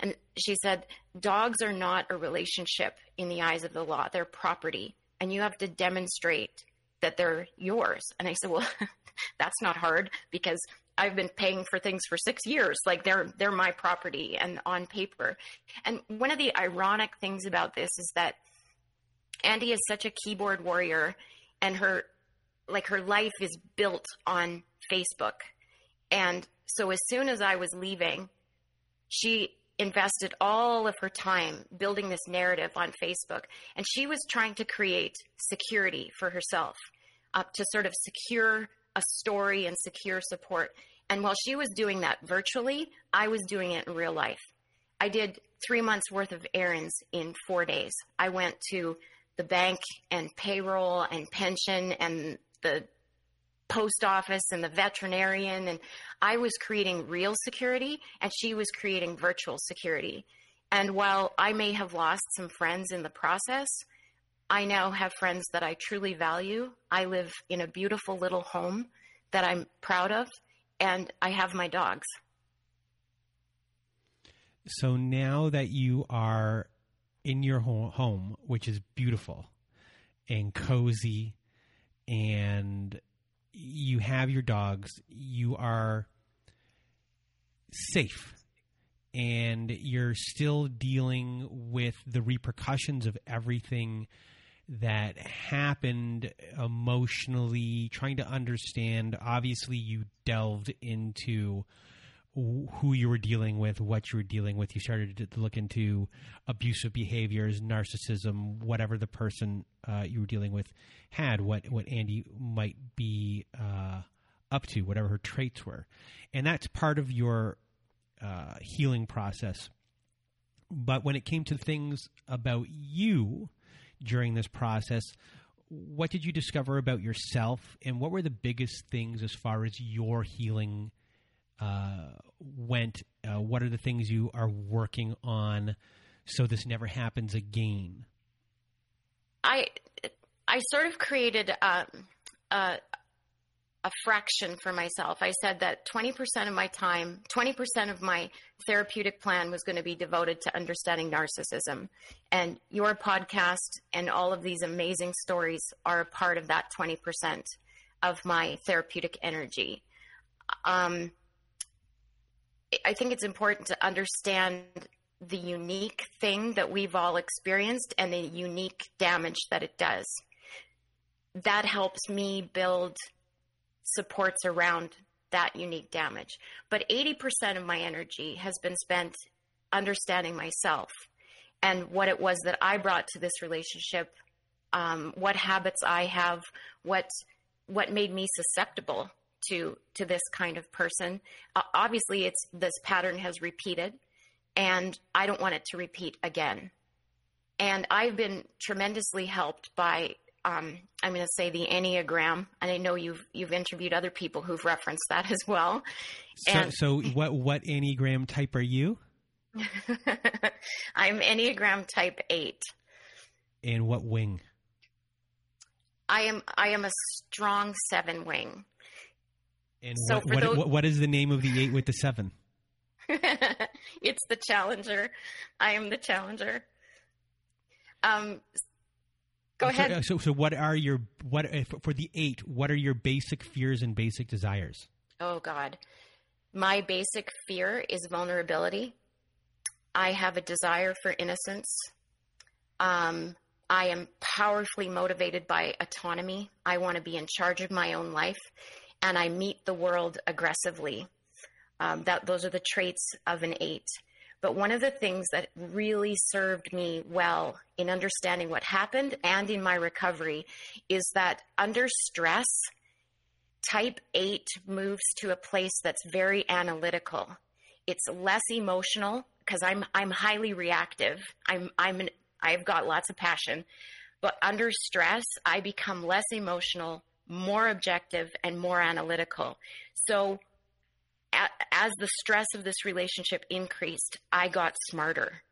And she said, dogs are not a relationship in the eyes of the law, they're property. And you have to demonstrate that they're yours. And I said, well, *laughs* that's not hard because I've been paying for things for six years. Like they're they're my property and on paper. And one of the ironic things about this is that Andy is such a keyboard warrior, and her like her life is built on Facebook. And so as soon as I was leaving, she invested all of her time building this narrative on Facebook. And she was trying to create security for herself, uh, to sort of secure a story and secure support. And while she was doing that virtually, I was doing it in real life. I did three months worth of errands in four days. I went to the bank and payroll and pension and the post office and the veterinarian and I was creating real security and she was creating virtual security. And while I may have lost some friends in the process, I now have friends that I truly value. I live in a beautiful little home that I'm proud of and I have my dogs. So now that you are in your home, which is beautiful and cozy and you have your dogs, you are safe and you're still dealing with the repercussions of everything that happened emotionally, trying to understand. Obviously, you delved into who you were dealing with, what you were dealing with. You started to look into abusive behaviors, narcissism, whatever the person uh, you were dealing with had, what what Andy might be uh, up to, whatever her traits were, and that's part of your uh, healing process. But when it came to things about you during this process, what did you discover about yourself, and what were the biggest things as far as your healing? Uh, went. Uh, what are the things you are working on so this never happens again? I I sort of created um, a a fraction for myself. I said that 20% of my time, 20% of my therapeutic plan was going to be devoted to understanding narcissism. And your podcast and all of these amazing stories are a part of that 20% of my therapeutic energy. Um, I think it's important to understand the unique thing that we've all experienced and the unique damage that it does. That helps me build supports around that unique damage. But 80% of my energy has been spent understanding myself and what it was that I brought to this relationship, um, what habits I have, what what made me susceptible to to this kind of person. Uh, obviously, it's this pattern has repeated, and I don't want it to repeat again. And I've been tremendously helped by um, I'm going to say the Enneagram, and I know you've you've interviewed other people who've referenced that as well. And so, so what what Enneagram type are you? *laughs* I'm Enneagram Type Eight. And what wing? I am I am a strong seven wing. And so what, what, those... what is the name of the eight with the seven? *laughs* it's the challenger. I am the challenger. Um, Go ahead. So, so, so, what are your what for the eight? What are your basic fears and basic desires? Oh God, my basic fear is vulnerability. I have a desire for innocence. Um, I am powerfully motivated by autonomy. I want to be in charge of my own life, and I meet the world aggressively. Um, that those are the traits of an eight. But one of the things that really served me well in understanding what happened and in my recovery is that under stress, type 8 moves to a place that's very analytical. It's less emotional because I'm I'm highly reactive. I'm I'm an, I've got lots of passion. But under stress, I become less emotional, more objective and more analytical. So as the stress of this relationship increased, I got smarter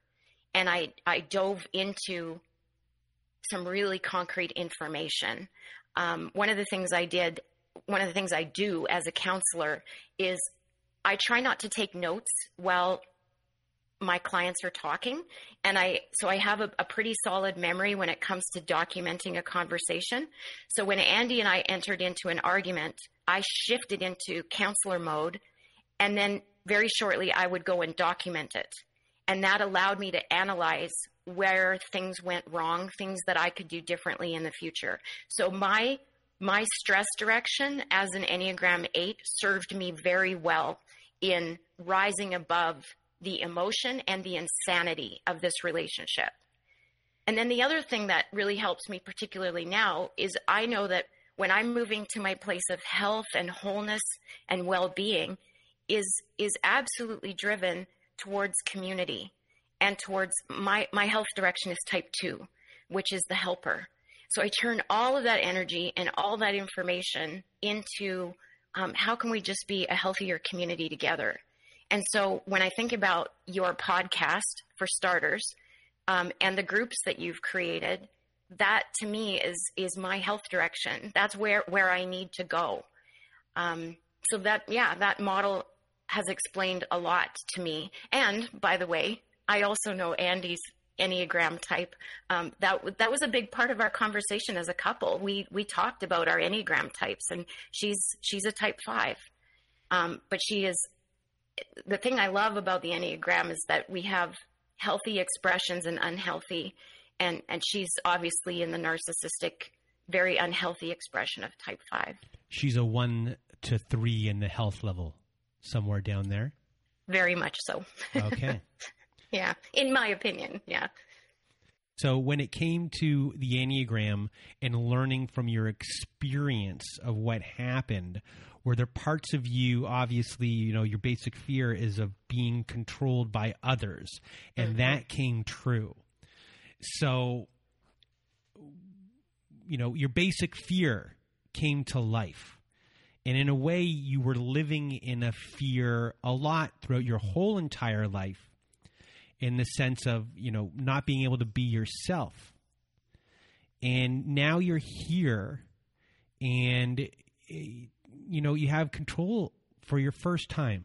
and I, I dove into some really concrete information. Um, one of the things I did, one of the things I do as a counselor is I try not to take notes while my clients are talking. And I, so I have a, a, pretty solid memory when it comes to documenting a conversation. So when Andy and I entered into an argument, I shifted into counselor mode and then very shortly, I would go and document it. And that allowed me to analyze where things went wrong, things that I could do differently in the future. So my my stress direction as an Enneagram 8 served me very well in rising above the emotion and the insanity of this relationship. And then the other thing that really helps me, particularly now, is I know that when I'm moving to my place of health and wholeness and well being, is is absolutely driven towards community and towards my my health direction is type 2 which is the helper so i turn all of that energy and all that information into um, how can we just be a healthier community together and so when i think about your podcast for starters um, and the groups that you've created that to me is is my health direction that's where where i need to go um, so that yeah that model has explained a lot to me. And by the way, I also know Andy's Enneagram type. Um, that that was a big part of our conversation as a couple. We we talked about our Enneagram types, and she's she's a Type Five, um, but she is. The thing I love about the Enneagram is that we have healthy expressions and unhealthy, and and she's obviously in the narcissistic, very unhealthy expression of Type Five. She's a one to three in the health level somewhere down there? Very much so. Okay. *laughs* yeah, in my opinion, yeah. So, when it came to the Enneagram and learning from your experience of what happened, were there parts of you, obviously, you know, your basic fear is of being controlled by others, and mm-hmm. that came true. So, you know, your basic fear came to life And in a way, you were living in a fear a lot throughout your whole entire life in the sense of, you know, not being able to be yourself. And now you're here and, eh, you know, you have control for your first time.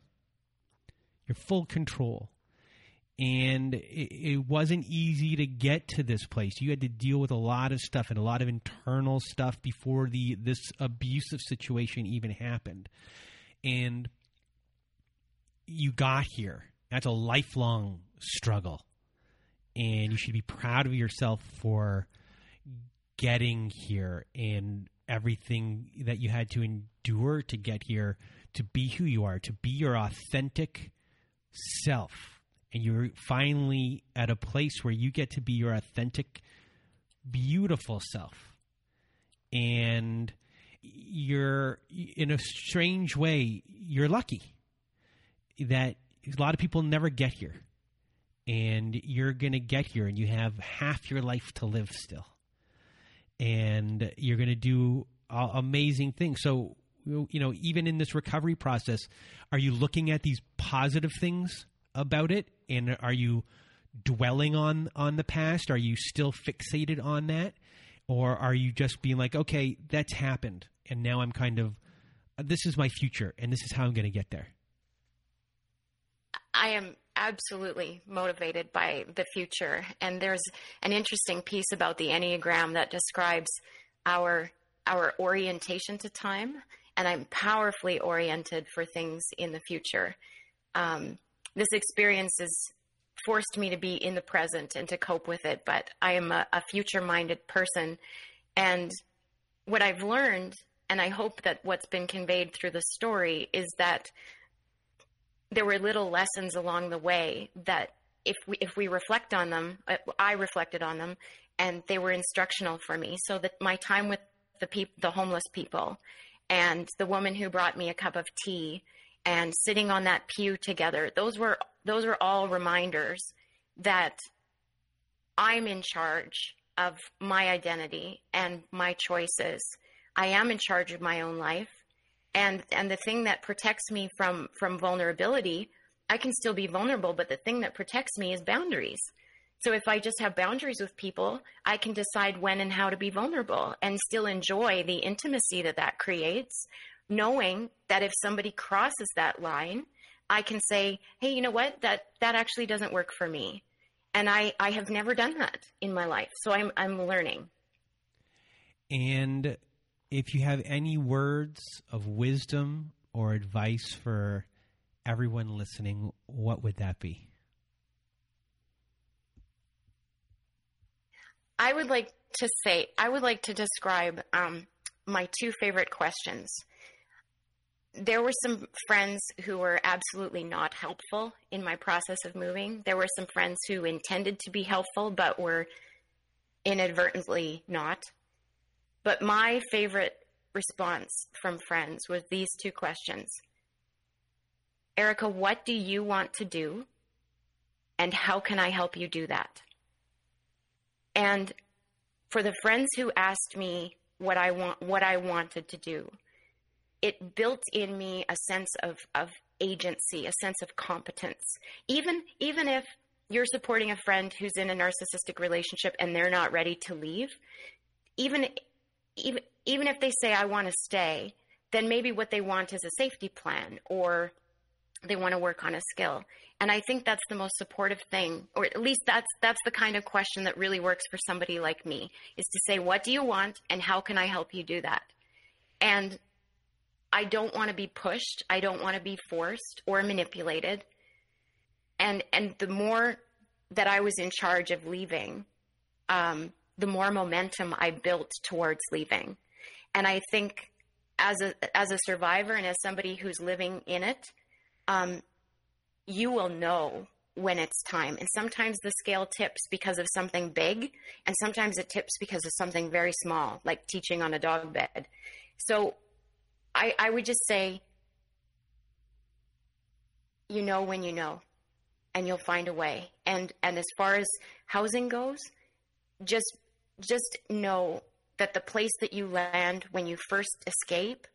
Your full control and it, it, wasn't easy to get to this place. You had to deal with a lot of stuff and a lot of internal stuff before the this abusive situation even happened, and you got here. That's a lifelong struggle, and you should be proud of yourself for getting here and everything that you had to endure to get here to be who you are, to be your authentic self and you're finally at a place where you get to be your authentic, beautiful self. And you're, in a strange way, you're lucky that a lot of people never get here. And you're going to get here, and you have half your life to live still. And you're going to do amazing things. So, you know, even in this recovery process, are you looking at these positive things about it? And are you dwelling on on the past? Are you still fixated on that? Or are you just being like okay that's happened and now i'm kind of this is my future and this is how i'm going to get there? I am absolutely motivated by the future and there's an interesting piece about the enneagram that describes our our orientation to time and i'm powerfully oriented for things in the future um, this experience has forced me to be in the present and to cope with it. But I am a, a future minded person. And what I've learned, and I hope that what's been conveyed through the story, is that there were little lessons along the way that if we, if we reflect on them, uh, I reflected on them, and they were instructional for me. So that my time with the peop- the homeless people, and the woman who brought me a cup of tea, and sitting on that pew together. Those were those were all reminders that I'm in charge of my identity and my choices. I am in charge of my own life. And and the thing that protects me from from vulnerability, I can still be vulnerable, but the thing that protects me is boundaries. So if I just have boundaries with people, I can decide when and how to be vulnerable and still enjoy the intimacy that that creates knowing that if somebody crosses that line, I can say, hey, you know what? That that actually doesn't work for me. And I, I have never done that in my life. So I'm I'm learning. And if you have any words of wisdom or advice for everyone listening, what would that be? I would like to say, I would like to describe um, my two favorite questions there were some friends who were absolutely not helpful in my process of moving. There were some friends who intended to be helpful but were inadvertently not. But my favorite response from friends was these two questions Erika, what do you want to do? And how can I help you do that? And for the friends who asked me what I want what I wanted to do, it built in me a sense of, of agency, a sense of competence. Even even if you're supporting a friend who's in a narcissistic relationship and they're not ready to leave, even even even if they say I want to stay, then maybe what they want is a safety plan or they want to work on a skill. And I think that's the most supportive thing, or at least that's that's the kind of question that really works for somebody like me, is to say, what do you want and how can I help you do that? And I don't want to be pushed. I don't want to be forced or manipulated. And and the more that I was in charge of leaving, um, the more momentum I built towards leaving. And I think as a as a survivor and as somebody who's living in it, um, you will know when it's time. And sometimes the scale tips because of something big, and sometimes it tips because of something very small, like teaching on a dog bed. So I, I would just say, you know when you know, and you'll find a way. And and as far as housing goes, just just know that the place that you land when you first escape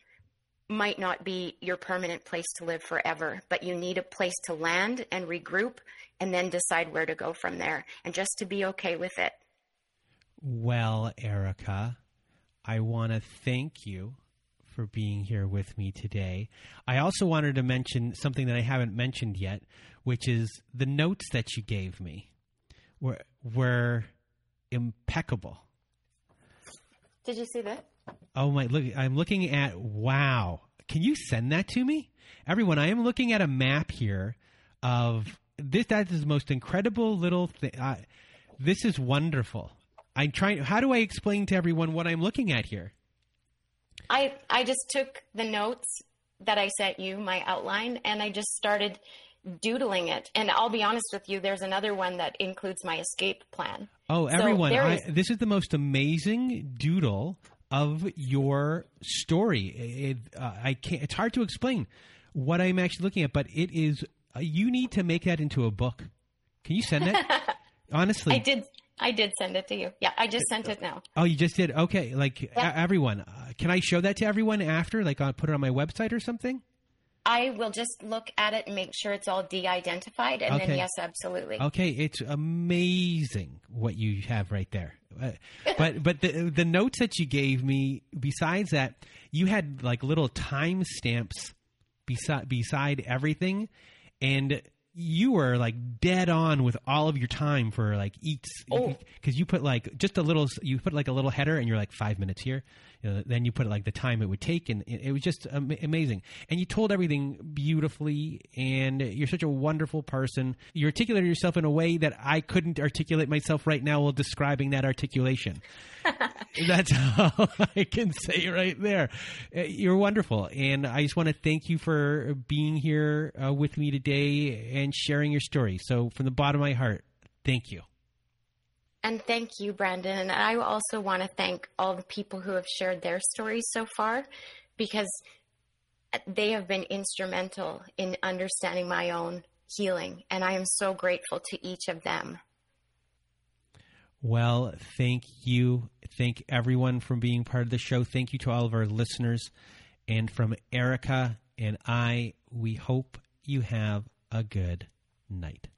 might not be your permanent place to live forever, but you need a place to land and regroup and then decide where to go from there and just to be okay with it. Well, Erika, I want to thank you for being here with me today. I also wanted to mention something that I haven't mentioned yet, which is the notes that you gave me were were impeccable. Did you see that? Oh my! Look, I'm looking at. Wow! Can you send that to me, everyone? I am looking at a map here of this. That is the most incredible little thing. Uh, this is wonderful. I'm trying. How do I explain to everyone what I'm looking at here? I I just took the notes that I sent you, my outline, and I just started doodling it. And I'll be honest with you, there's another one that includes my escape plan. Oh, everyone! So I, this is the most amazing doodle of your story. It, uh, I can't. It's hard to explain what I'm actually looking at, but it is. Uh, you need to make that into a book. Can you send it? *laughs* Honestly, I did. I did send it to you. Yeah, I just sent it now. Oh, you just did? Okay. Like yeah. everyone, uh, can I show that to everyone after? Like, I'll put it on my website or something. I will just look at it and make sure it's all de-identified, and okay. then yes, absolutely. Okay, it's amazing what you have right there. Uh, but but the the notes that you gave me, besides that, you had like little time stamps beside beside everything, and you were like dead on with all of your time for like each because oh. you put like just a little you put like a little header and you're like five minutes here you know, then you put it like the time it would take, and it, it was just am- amazing. And you told everything beautifully, and you're such a wonderful person. You articulated yourself in a way that I couldn't articulate myself right now while describing that articulation. *laughs* That's all I can say right there. Uh, you're wonderful, and I just want to thank you for being here uh, with me today and sharing your story. So, from the bottom of my heart, thank you. And thank you, Brandon. And I also want to thank all the people who have shared their stories so far because uh, they have been instrumental in understanding my own healing. And I am so grateful to each of them. Well, thank you. Thank everyone for being part of the show. Thank you to all of our listeners. And from Erika and I, we hope you have a good night.